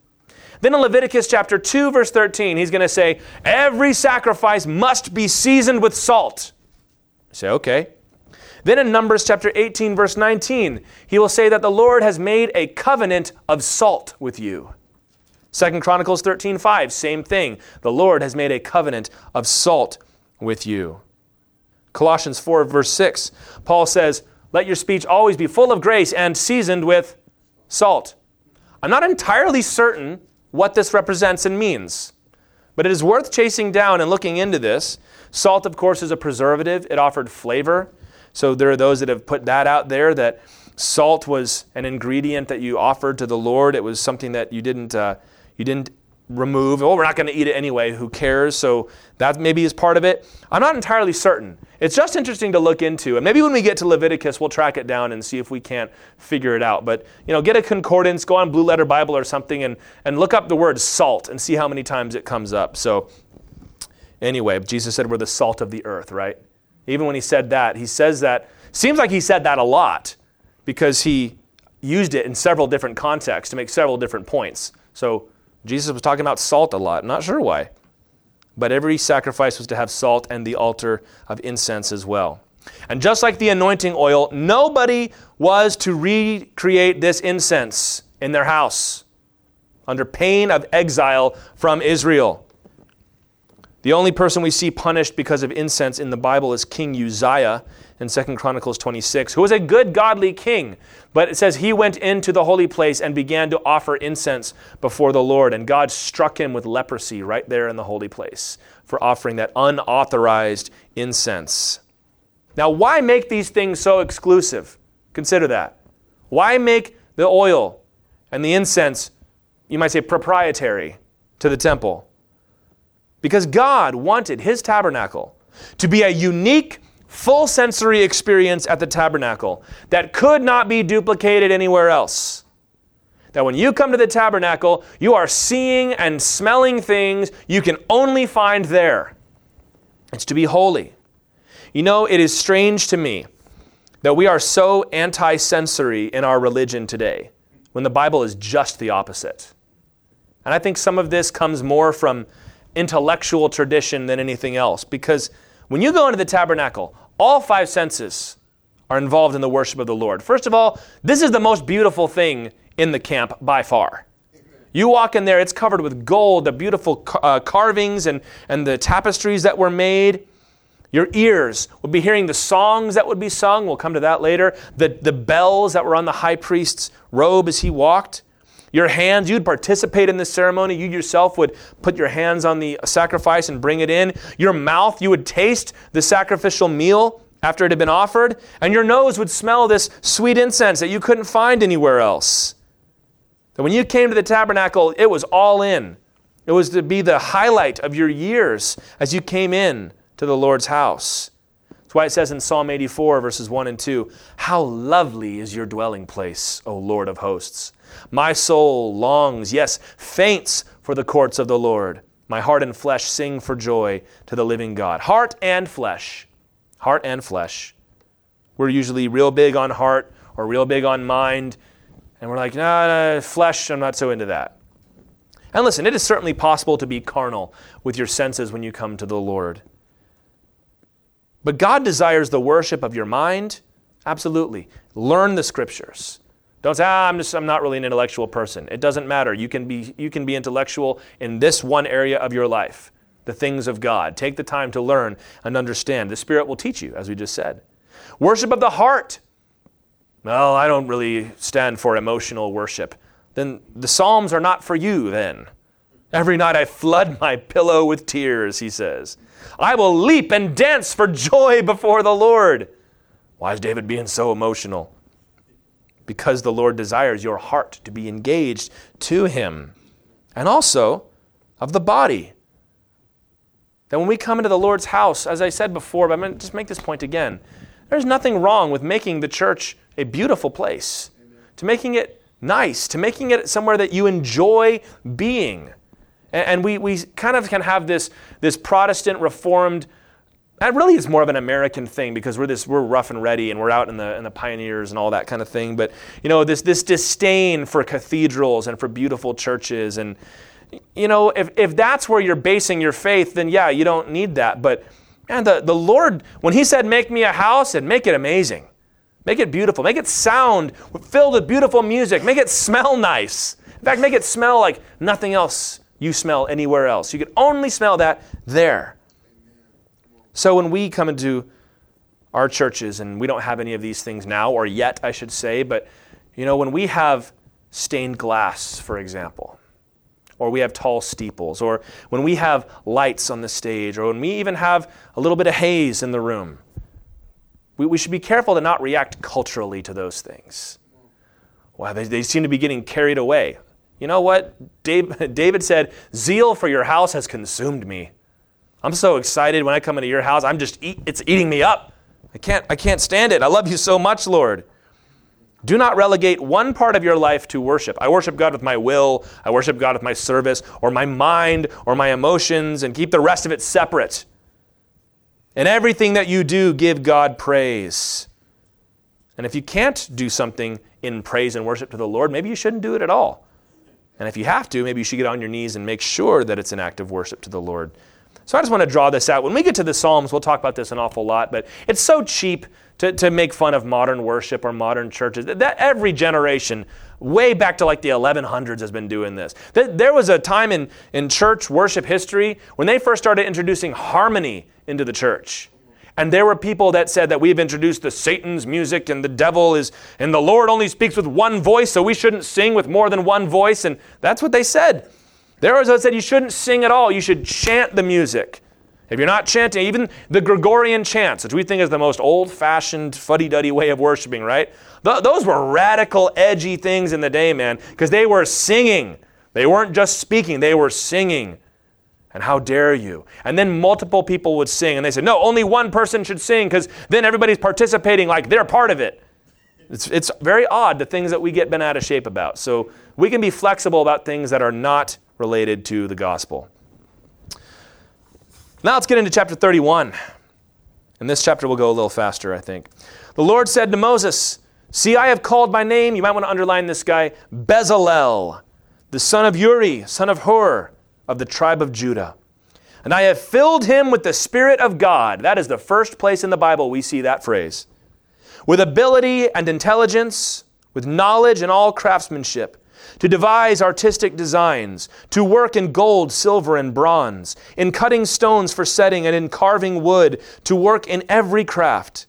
Then in Leviticus chapter 2, verse 13, he's going to say, Every sacrifice must be seasoned with salt. Say, okay. Then in Numbers chapter 18, verse 19, he will say that the Lord has made a covenant of salt with you. Second Chronicles 13, 5, same thing. The Lord has made a covenant of salt with you. Colossians 4, verse 6, Paul says, Let your speech always be full of grace and seasoned with salt. I'm not entirely certain what this represents and means. But it is worth chasing down and looking into this. Salt, of course, is a preservative, it offered flavor. So there are those that have put that out there that salt was an ingredient that you offered to the Lord. It was something that you didn't, uh, you didn't remove. Oh, we're not going to eat it anyway. Who cares? So that maybe is part of it. I'm not entirely certain. It's just interesting to look into. And maybe when we get to Leviticus, we'll track it down and see if we can't figure it out. But, you know, get a concordance, go on Blue Letter Bible or something, and, and look up the word salt and see how many times it comes up. So, anyway, Jesus said we're the salt of the earth, right? Even when he said that, he says that, seems like he said that a lot because he used it in several different contexts to make several different points. So, Jesus was talking about salt a lot. Not sure why. But every sacrifice was to have salt and the altar of incense as well. And just like the anointing oil, nobody was to recreate this incense in their house under pain of exile from Israel. The only person we see punished because of incense in the Bible is King Uzziah in 2 Chronicles 26, who was a good, godly king. But it says he went into the holy place and began to offer incense before the Lord, and God struck him with leprosy right there in the holy place for offering that unauthorized incense. Now, why make these things so exclusive? Consider that. Why make the oil and the incense, you might say, proprietary to the temple? Because God wanted his tabernacle to be a unique full sensory experience at the tabernacle that could not be duplicated anywhere else. That when you come to the tabernacle, you are seeing and smelling things you can only find there. It's to be holy. You know, it is strange to me that we are so anti sensory in our religion today when the Bible is just the opposite. And I think some of this comes more from intellectual tradition than anything else because when you go into the tabernacle, all five senses are involved in the worship of the Lord. First of all, this is the most beautiful thing in the camp by far. You walk in there, it's covered with gold, the beautiful uh, carvings and, and the tapestries that were made. Your ears would be hearing the songs that would be sung. We'll come to that later. The, the bells that were on the high priest's robe as he walked. Your hands, you'd participate in the ceremony. You yourself would put your hands on the sacrifice and bring it in. Your mouth, you would taste the sacrificial meal after it had been offered. And your nose would smell this sweet incense that you couldn't find anywhere else. That when you came to the tabernacle, it was all in. It was to be the highlight of your years as you came in to the Lord's house. That's why it says in Psalm 84, verses 1 and 2 How lovely is your dwelling place, O Lord of hosts! My soul longs, yes, faints for the courts of the Lord. My heart and flesh sing for joy to the living God. Heart and flesh. Heart and flesh. We're usually real big on heart or real big on mind, and we're like, nah, nah, flesh, I'm not so into that. And listen, it is certainly possible to be carnal with your senses when you come to the Lord. But God desires the worship of your mind. Absolutely. Learn the scriptures. Don't say, ah, I'm just I'm not really an intellectual person. It doesn't matter. You can be you can be intellectual in this one area of your life, the things of God. Take the time to learn and understand. The Spirit will teach you, as we just said. Worship of the heart. Well, I don't really stand for emotional worship. Then the Psalms are not for you then. Every night I flood my pillow with tears, he says. I will leap and dance for joy before the Lord. Why is David being so emotional? Because the Lord desires your heart to be engaged to Him. And also of the body. That when we come into the Lord's house, as I said before, but I'm going to just make this point again, there's nothing wrong with making the church a beautiful place, Amen. to making it nice, to making it somewhere that you enjoy being. And, we, we kind of can have this, this Protestant Reformed that really is more of an American thing because we're this we're rough and ready and we're out in the in the pioneers and all that kind of thing. But you know this this disdain for cathedrals and for beautiful churches and you know if if that's where you're basing your faith, then yeah, you don't need that. But man, the, the Lord when He said, "Make me a house," and make it amazing, make it beautiful, make it sound filled with beautiful music, make it smell nice. In fact, make it smell like nothing else you smell anywhere else. You can only smell that there. So when we come into our churches, and we don't have any of these things now, or yet, I should say, but you know, when we have stained glass, for example, or we have tall steeples, or when we have lights on the stage, or when we even have a little bit of haze in the room, we, we should be careful to not react culturally to those things. Wow, they, they seem to be getting carried away. You know what? (laughs) David said, Zeal for your house has consumed me. I'm so excited when I come into your house. I'm just eat, it's eating me up. I can't I can't stand it. I love you so much, Lord. Do not relegate one part of your life to worship. I worship God with my will, I worship God with my service or my mind or my emotions and keep the rest of it separate. In everything that you do, give God praise. And if you can't do something in praise and worship to the Lord, maybe you shouldn't do it at all. And if you have to, maybe you should get on your knees and make sure that it's an act of worship to the Lord. So I just want to draw this out. When we get to the Psalms, we'll talk about this an awful lot, but it's so cheap to, to make fun of modern worship or modern churches. That every generation, way back to like the 1100s, has been doing this. There was a time in, in church worship history when they first started introducing harmony into the church. And there were people that said that we've introduced the Satan's music and the devil is, and the Lord only speaks with one voice, so we shouldn't sing with more than one voice. And that's what they said. There was what said you shouldn't sing at all. You should chant the music. If you're not chanting, even the Gregorian chants, which we think is the most old fashioned, fuddy duddy way of worshiping, right? Th- those were radical, edgy things in the day, man, because they were singing. They weren't just speaking, they were singing. And how dare you? And then multiple people would sing, and they said, no, only one person should sing because then everybody's participating like they're part of it. It's, it's very odd the things that we get bent out of shape about. So we can be flexible about things that are not related to the gospel. Now let's get into chapter 31. And this chapter will go a little faster, I think. The Lord said to Moses, See, I have called by name, you might want to underline this guy, Bezalel, the son of Uri, son of Hur, of the tribe of Judah. And I have filled him with the Spirit of God. That is the first place in the Bible we see that phrase. With ability and intelligence, with knowledge and all craftsmanship to devise artistic designs, to work in gold, silver, and bronze, in cutting stones for setting, and in carving wood, to work in every craft.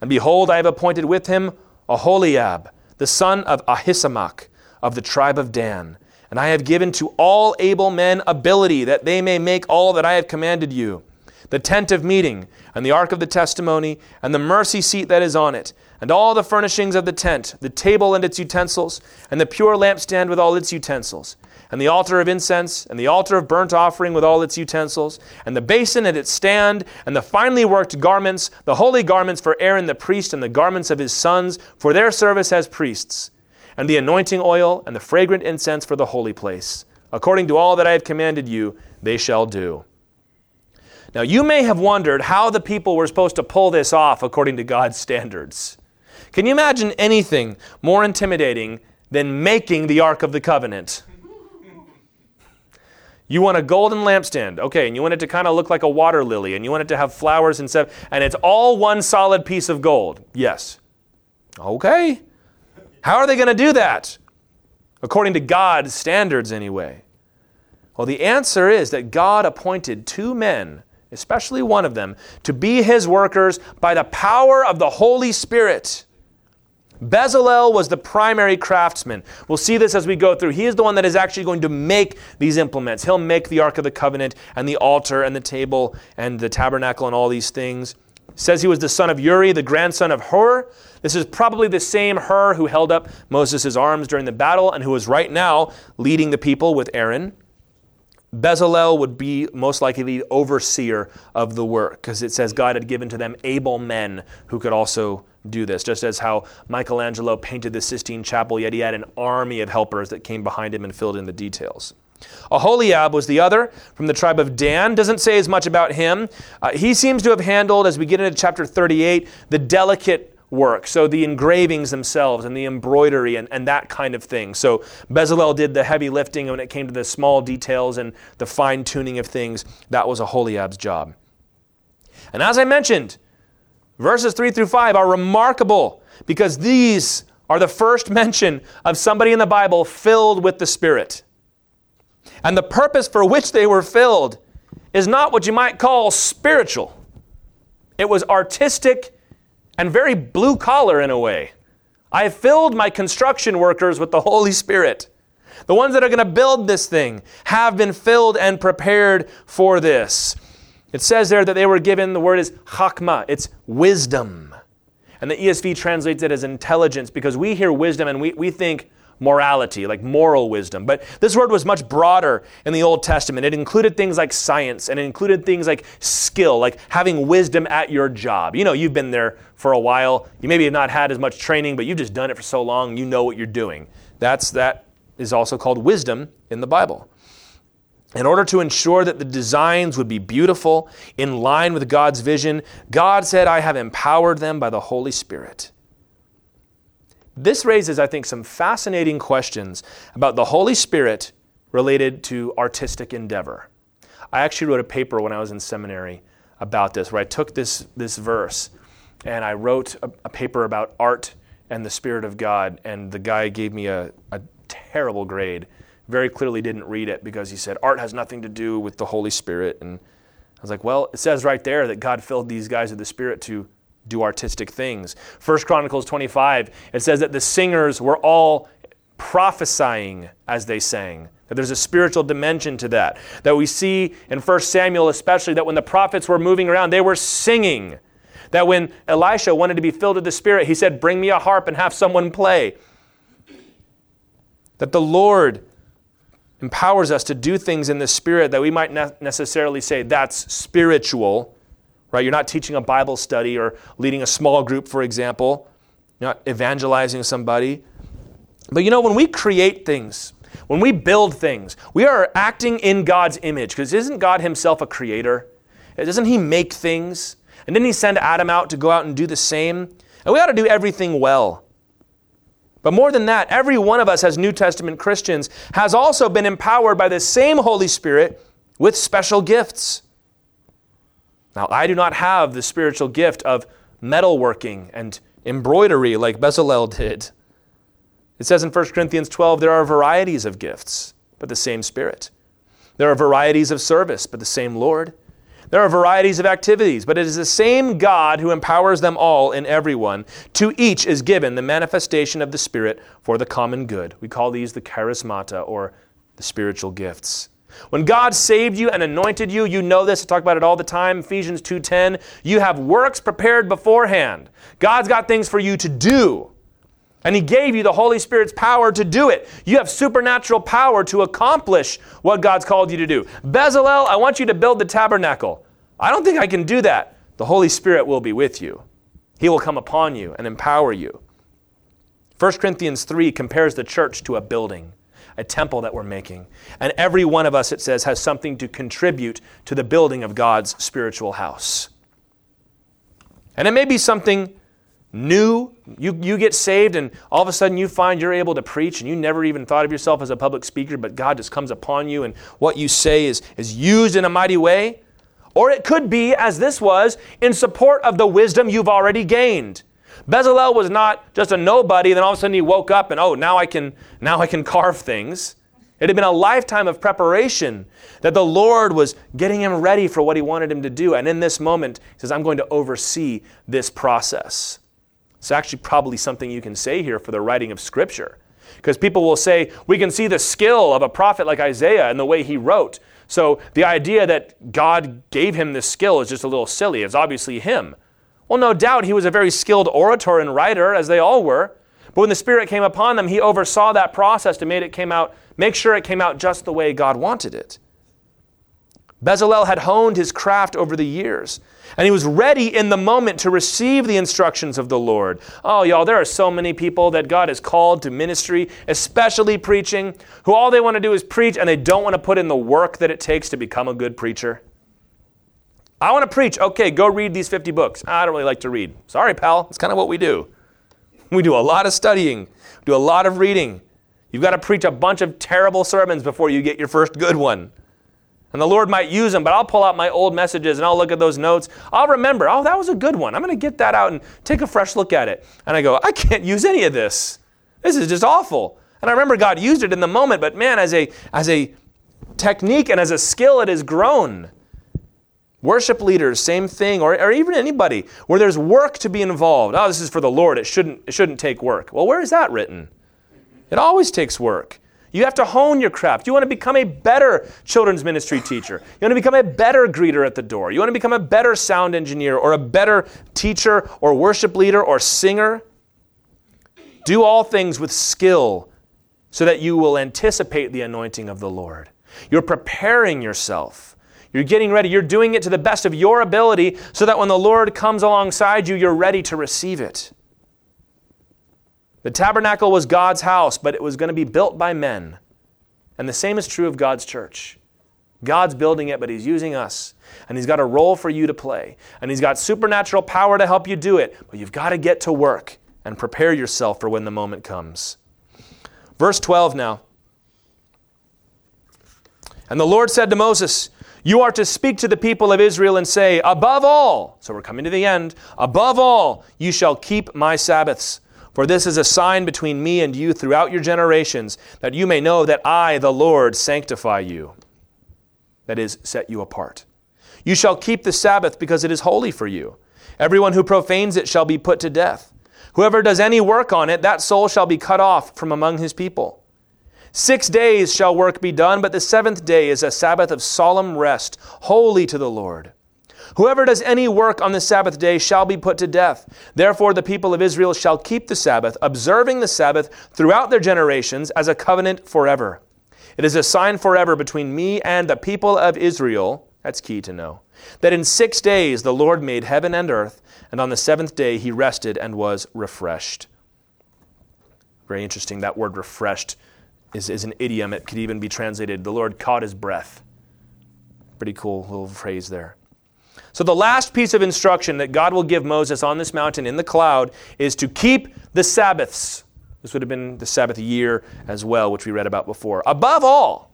And behold, I have appointed with him Aholiab, the son of Ahisamach, of the tribe of Dan. And I have given to all able men ability, that they may make all that I have commanded you the tent of meeting, and the ark of the testimony, and the mercy seat that is on it and all the furnishings of the tent, the table and its utensils, and the pure lampstand with all its utensils, and the altar of incense, and the altar of burnt offering with all its utensils, and the basin and its stand, and the finely worked garments, the holy garments for Aaron the priest, and the garments of his sons for their service as priests, and the anointing oil, and the fragrant incense for the holy place. According to all that I have commanded you, they shall do. Now, you may have wondered how the people were supposed to pull this off according to God's standards. Can you imagine anything more intimidating than making the Ark of the Covenant? You want a golden lampstand, okay, and you want it to kind of look like a water lily, and you want it to have flowers and stuff, and it's all one solid piece of gold. Yes. Okay. How are they going to do that? According to God's standards, anyway. Well, the answer is that God appointed two men, especially one of them, to be his workers by the power of the Holy Spirit. Bezalel was the primary craftsman. We'll see this as we go through. He is the one that is actually going to make these implements. He'll make the Ark of the Covenant and the altar and the table and the tabernacle and all these things. Says he was the son of Uri, the grandson of Hur. This is probably the same Hur who held up Moses' arms during the battle and who is right now leading the people with Aaron. Bezalel would be most likely the overseer of the work because it says God had given to them able men who could also do this. Just as how Michelangelo painted the Sistine Chapel, yet he had an army of helpers that came behind him and filled in the details. Aholiab was the other from the tribe of Dan. Doesn't say as much about him. Uh, he seems to have handled, as we get into chapter 38, the delicate work. So the engravings themselves and the embroidery and, and that kind of thing. So Bezalel did the heavy lifting when it came to the small details and the fine tuning of things. That was Aholiab's job. And as I mentioned, verses 3 through 5 are remarkable because these are the first (laughs) mention of somebody in the Bible filled with the Spirit. And the purpose for which they were filled is not what you might call spiritual. It was artistic and very blue collar in a way. I filled my construction workers with the Holy Spirit. The ones that are going to build this thing have been filled and prepared for this. It says there that they were given, the word is chakma, it's wisdom. And the ESV translates it as intelligence because we hear wisdom and we, we think morality, like moral wisdom. But this word was much broader in the Old Testament. It included things like science and it included things like skill, like having wisdom at your job. You know, you've been there for a while. You maybe have not had as much training, but you've just done it for so long, you know what you're doing. That's that is also called wisdom in the Bible. In order to ensure that the designs would be beautiful, in line with God's vision, God said, I have empowered them by the Holy Spirit. This raises, I think, some fascinating questions about the Holy Spirit related to artistic endeavor. I actually wrote a paper when I was in seminary about this, where I took this, this verse and I wrote a, a paper about art and the Spirit of God, and the guy gave me a, a terrible grade. Very clearly didn't read it because he said, Art has nothing to do with the Holy Spirit. And I was like, Well, it says right there that God filled these guys with the Spirit to do artistic things. First Chronicles 25, it says that the singers were all prophesying as they sang. That there's a spiritual dimension to that. That we see in 1 Samuel, especially, that when the prophets were moving around, they were singing. That when Elisha wanted to be filled with the Spirit, he said, Bring me a harp and have someone play. That the Lord empowers us to do things in the Spirit that we might not necessarily say that's spiritual right? You're not teaching a Bible study or leading a small group, for example. You're not evangelizing somebody. But you know, when we create things, when we build things, we are acting in God's image because isn't God Himself a creator? Doesn't He make things? And didn't He send Adam out to go out and do the same? And we ought to do everything well. But more than that, every one of us as New Testament Christians has also been empowered by the same Holy Spirit with special gifts. Now, I do not have the spiritual gift of metalworking and embroidery like Bezalel did. It says in 1 Corinthians 12 there are varieties of gifts, but the same Spirit. There are varieties of service, but the same Lord. There are varieties of activities, but it is the same God who empowers them all in everyone. To each is given the manifestation of the Spirit for the common good. We call these the charismata or the spiritual gifts. When God saved you and anointed you, you know this, I talk about it all the time, Ephesians 2:10, you have works prepared beforehand. God's got things for you to do. And he gave you the Holy Spirit's power to do it. You have supernatural power to accomplish what God's called you to do. Bezalel, I want you to build the tabernacle. I don't think I can do that. The Holy Spirit will be with you. He will come upon you and empower you. 1 Corinthians 3 compares the church to a building a temple that we're making. And every one of us, it says, has something to contribute to the building of God's spiritual house. And it may be something new. You, you get saved, and all of a sudden you find you're able to preach, and you never even thought of yourself as a public speaker, but God just comes upon you, and what you say is, is used in a mighty way. Or it could be, as this was, in support of the wisdom you've already gained. Bezalel was not just a nobody, then all of a sudden he woke up and oh, now I can now I can carve things. It had been a lifetime of preparation that the Lord was getting him ready for what he wanted him to do. And in this moment, he says, I'm going to oversee this process. It's actually probably something you can say here for the writing of Scripture. Because people will say, we can see the skill of a prophet like Isaiah and the way he wrote. So the idea that God gave him this skill is just a little silly. It's obviously him. Well, no doubt he was a very skilled orator and writer, as they all were. But when the Spirit came upon them, he oversaw that process to make it came out, make sure it came out just the way God wanted it. Bezalel had honed his craft over the years, and he was ready in the moment to receive the instructions of the Lord. Oh, y'all, there are so many people that God has called to ministry, especially preaching, who all they want to do is preach and they don't want to put in the work that it takes to become a good preacher. I want to preach. Okay, go read these 50 books. I don't really like to read. Sorry, pal. It's kind of what we do. We do a lot of studying, do a lot of reading. You've got to preach a bunch of terrible sermons before you get your first good one. And the Lord might use them, but I'll pull out my old messages and I'll look at those notes. I'll remember, oh, that was a good one. I'm going to get that out and take a fresh look at it. And I go, I can't use any of this. This is just awful. And I remember God used it in the moment, but man, as a, as a technique and as a skill, it has grown. Worship leaders, same thing, or, or even anybody where there's work to be involved. Oh, this is for the Lord. It shouldn't, it shouldn't take work. Well, where is that written? It always takes work. You have to hone your craft. You want to become a better children's ministry teacher. You want to become a better greeter at the door. You want to become a better sound engineer or a better teacher or worship leader or singer. Do all things with skill so that you will anticipate the anointing of the Lord. You're preparing yourself. You're getting ready. You're doing it to the best of your ability so that when the Lord comes alongside you, you're ready to receive it. The tabernacle was God's house, but it was going to be built by men. And the same is true of God's church. God's building it, but He's using us. And He's got a role for you to play. And He's got supernatural power to help you do it. But you've got to get to work and prepare yourself for when the moment comes. Verse 12 now. And the Lord said to Moses, You are to speak to the people of Israel and say, Above all, so we're coming to the end, above all, you shall keep my Sabbaths for this is a sign between me and you throughout your generations, that you may know that I, the Lord, sanctify you. That is, set you apart. You shall keep the Sabbath because it is holy for you. Everyone who profanes it shall be put to death. Whoever does any work on it, that soul shall be cut off from among his people. Six days shall work be done, but the seventh day is a Sabbath of solemn rest, holy to the Lord. Whoever does any work on the Sabbath day shall be put to death. Therefore, the people of Israel shall keep the Sabbath, observing the Sabbath throughout their generations as a covenant forever. It is a sign forever between me and the people of Israel. That's key to know. That in six days the Lord made heaven and earth, and on the seventh day he rested and was refreshed. Very interesting. That word refreshed is, is an idiom. It could even be translated, the Lord caught his breath. Pretty cool little phrase there. So, the last piece of instruction that God will give Moses on this mountain in the cloud is to keep the Sabbaths. This would have been the Sabbath year as well, which we read about before. Above all,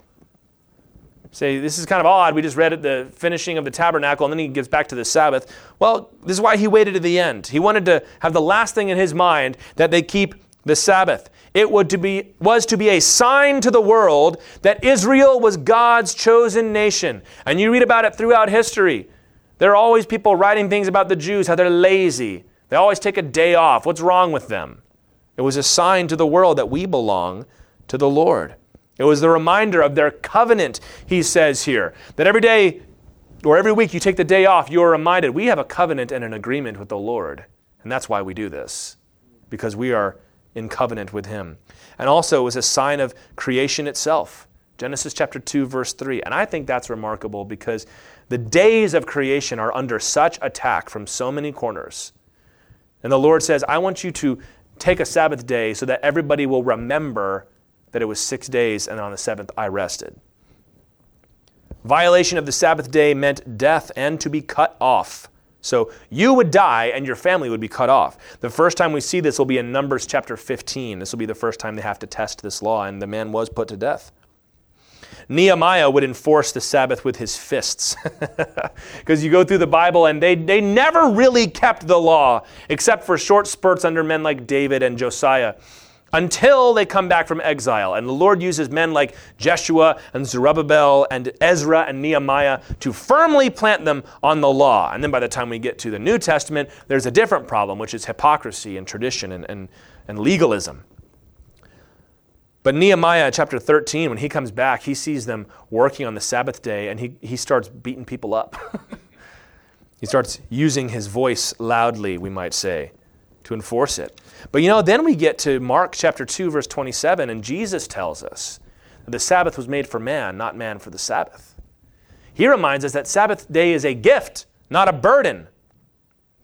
say, this is kind of odd. We just read at the finishing of the tabernacle, and then he gets back to the Sabbath. Well, this is why he waited to the end. He wanted to have the last thing in his mind that they keep the Sabbath. It would to be, was to be a sign to the world that Israel was God's chosen nation. And you read about it throughout history. There are always people writing things about the Jews, how they're lazy. They always take a day off. What's wrong with them? It was a sign to the world that we belong to the Lord. It was the reminder of their covenant, he says here, that every day or every week you take the day off, you are reminded we have a covenant and an agreement with the Lord. And that's why we do this, because we are in covenant with him. And also, was a sign of creation itself. Genesis chapter 2, verse 3. And I think that's remarkable because the days of creation are under such attack from so many corners. And the Lord says, I want you to take a Sabbath day so that everybody will remember that it was six days and on the seventh I rested. Violation of the Sabbath day meant death and to be cut off. So you would die and your family would be cut off. The first time we see this will be in Numbers chapter 15. This will be the first time they have to test this law, and the man was put to death. Nehemiah would enforce the Sabbath with his fists. (laughs) Because you go through the Bible and they, they never really kept the law, except for short spurts under men like David and Josiah until they come back from exile. And the Lord uses men like Jeshua and Zerubbabel and Ezra and Nehemiah to firmly plant them on the law. And then by the time we get to the New Testament, there's a different problem, which is hypocrisy and tradition and, and, and legalism. But Nehemiah chapter 13, when he comes back, he sees them working on the Sabbath day and he, he starts beating people up. (laughs) he starts using his voice loudly, we might say, to enforce it. But you know, then we get to Mark chapter 2, verse 27, and Jesus tells us that the Sabbath was made for man, not man for the Sabbath. He reminds us that Sabbath day is a gift, not a burden.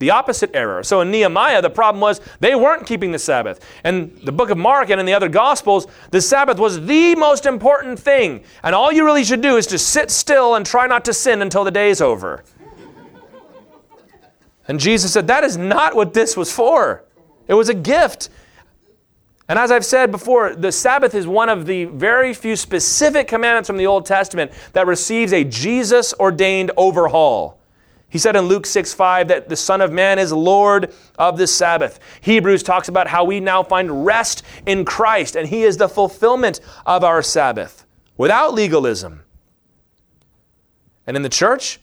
The opposite error. So in Nehemiah, the problem was they weren't keeping the Sabbath. And the book of Mark and in the other Gospels, the Sabbath was the most important thing. And all you really should do is to sit still and try not to sin until the day is over. And Jesus said, That is not what this was for. It was a gift. And as I've said before, the Sabbath is one of the very few specific commandments from the Old Testament that receives a Jesus ordained overhaul. He said in Luke 6 5 that the Son of Man is Lord of the Sabbath. Hebrews talks about how we now find rest in Christ, and He is the fulfillment of our Sabbath without legalism. And in the church,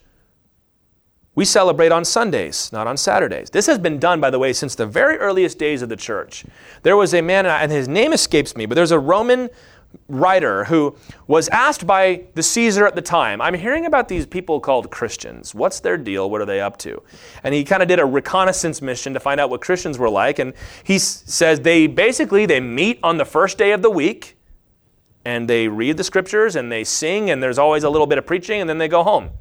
we celebrate on Sundays, not on Saturdays. This has been done, by the way, since the very earliest days of the church. There was a man, and his name escapes me, but there's a Roman writer who was asked by the Caesar at the time, I'm hearing about these people called Christians. What's their deal? What are they up to? And he kind of did a reconnaissance mission to find out what Christians were like. And he says they basically they meet on the first day of the week and they read the scriptures and they sing and there's always a little bit of preaching and then they go home.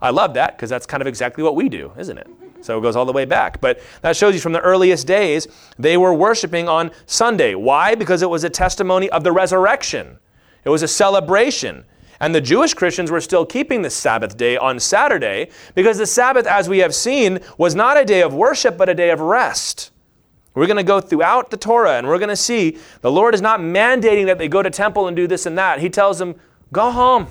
I love that because that's kind of exactly what we do, isn't it? So it goes all the way back. But that shows you from the earliest days, they were worshiping on Sunday. Why? Because it was a testimony of the resurrection, it was a celebration. And the Jewish Christians were still keeping the Sabbath day on Saturday because the Sabbath, as we have seen, was not a day of worship, but a day of rest. We're going to go throughout the Torah and we're going to see the Lord is not mandating that they go to temple and do this and that. He tells them, go home.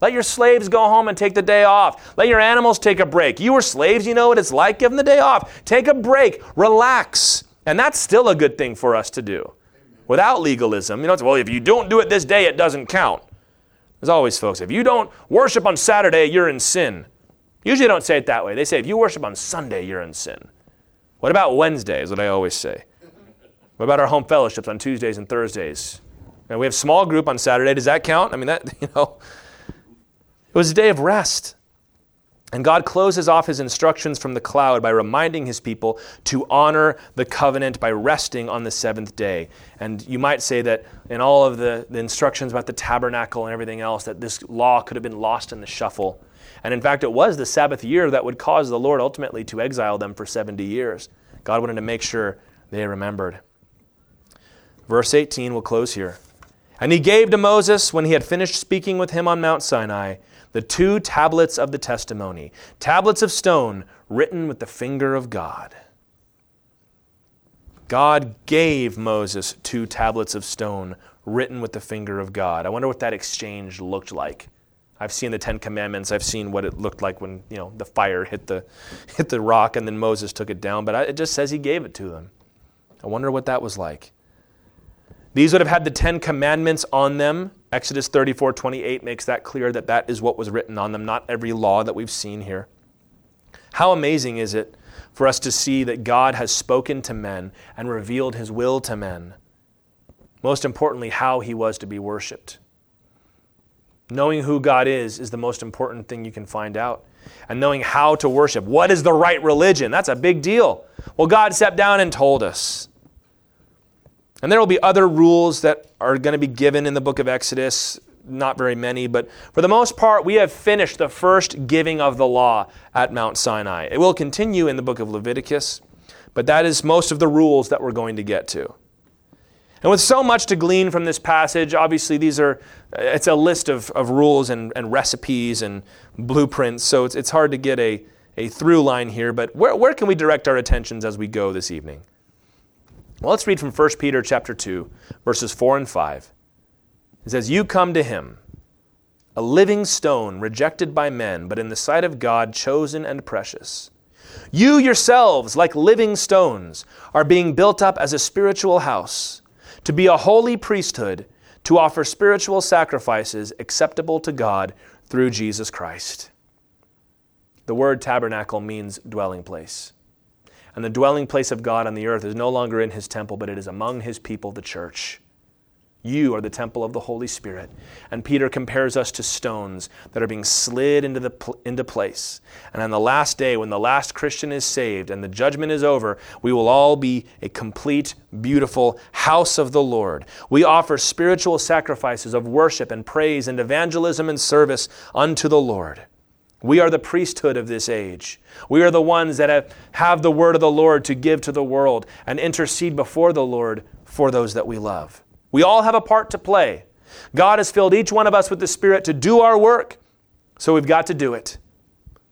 Let your slaves go home and take the day off. Let your animals take a break. You were slaves, you know what it's like. Give them the day off. Take a break. Relax. And that's still a good thing for us to do without legalism. You know, well, if you don't do it this day, it doesn't count. There's always folks, if you don't worship on Saturday, you're in sin. Usually they don't say it that way. They say, if you worship on Sunday, you're in sin. What about Wednesday, is what I always say. What about our home fellowships on Tuesdays and Thursdays? And we have small group on Saturday. Does that count? I mean, that, (laughs) you know, it was a day of rest. And God closes off his instructions from the cloud by reminding his people to honor the covenant by resting on the seventh day. And you might say that in all of the, the instructions about the tabernacle and everything else, that this law could have been lost in the shuffle. And in fact, it was the Sabbath year that would cause the Lord ultimately to exile them for 70 years. God wanted to make sure they remembered. Verse 18 will close here. And he gave to Moses, when he had finished speaking with him on Mount Sinai, the two tablets of the testimony, tablets of stone written with the finger of God. God gave Moses two tablets of stone written with the finger of God. I wonder what that exchange looked like. I've seen the Ten Commandments. I've seen what it looked like when you know the fire hit the (laughs) hit the rock and then Moses took it down. But it just says he gave it to them. I wonder what that was like. These would have had the Ten Commandments on them. Exodus 34 28 makes that clear that that is what was written on them, not every law that we've seen here. How amazing is it for us to see that God has spoken to men and revealed his will to men? Most importantly, how he was to be worshiped. Knowing who God is is the most important thing you can find out. And knowing how to worship. What is the right religion? That's a big deal. Well, God sat down and told us. And there will be other rules that are going to be given in the book of Exodus, not very many, but for the most part, we have finished the first giving of the law at Mount Sinai. It will continue in the book of Leviticus, but that is most of the rules that we're going to get to. And with so much to glean from this passage, obviously these are, it's a list of, of rules and, and recipes and blueprints, so it's, it's hard to get a, a through line here, but where, where can we direct our attentions as we go this evening? Well, let's read from 1 Peter chapter 2, verses 4 and 5. It says, You come to him, a living stone rejected by men, but in the sight of God chosen and precious. You yourselves, like living stones, are being built up as a spiritual house, to be a holy priesthood, to offer spiritual sacrifices acceptable to God through Jesus Christ. The word tabernacle means dwelling place. And the dwelling place of God on the earth is no longer in his temple, but it is among his people, the church. You are the temple of the Holy Spirit. And Peter compares us to stones that are being slid into, the, into place. And on the last day, when the last Christian is saved and the judgment is over, we will all be a complete, beautiful house of the Lord. We offer spiritual sacrifices of worship and praise and evangelism and service unto the Lord. We are the priesthood of this age. We are the ones that have, have the word of the Lord to give to the world and intercede before the Lord for those that we love. We all have a part to play. God has filled each one of us with the Spirit to do our work, so we've got to do it.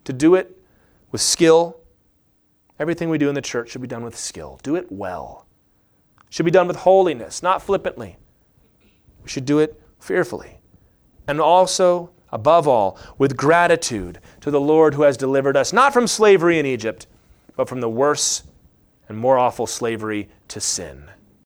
To do it with skill. Everything we do in the church should be done with skill. Do it well. Should be done with holiness, not flippantly. We should do it fearfully. And also, above all, with gratitude to the Lord who has delivered us, not from slavery in Egypt, but from the worse and more awful slavery to sin.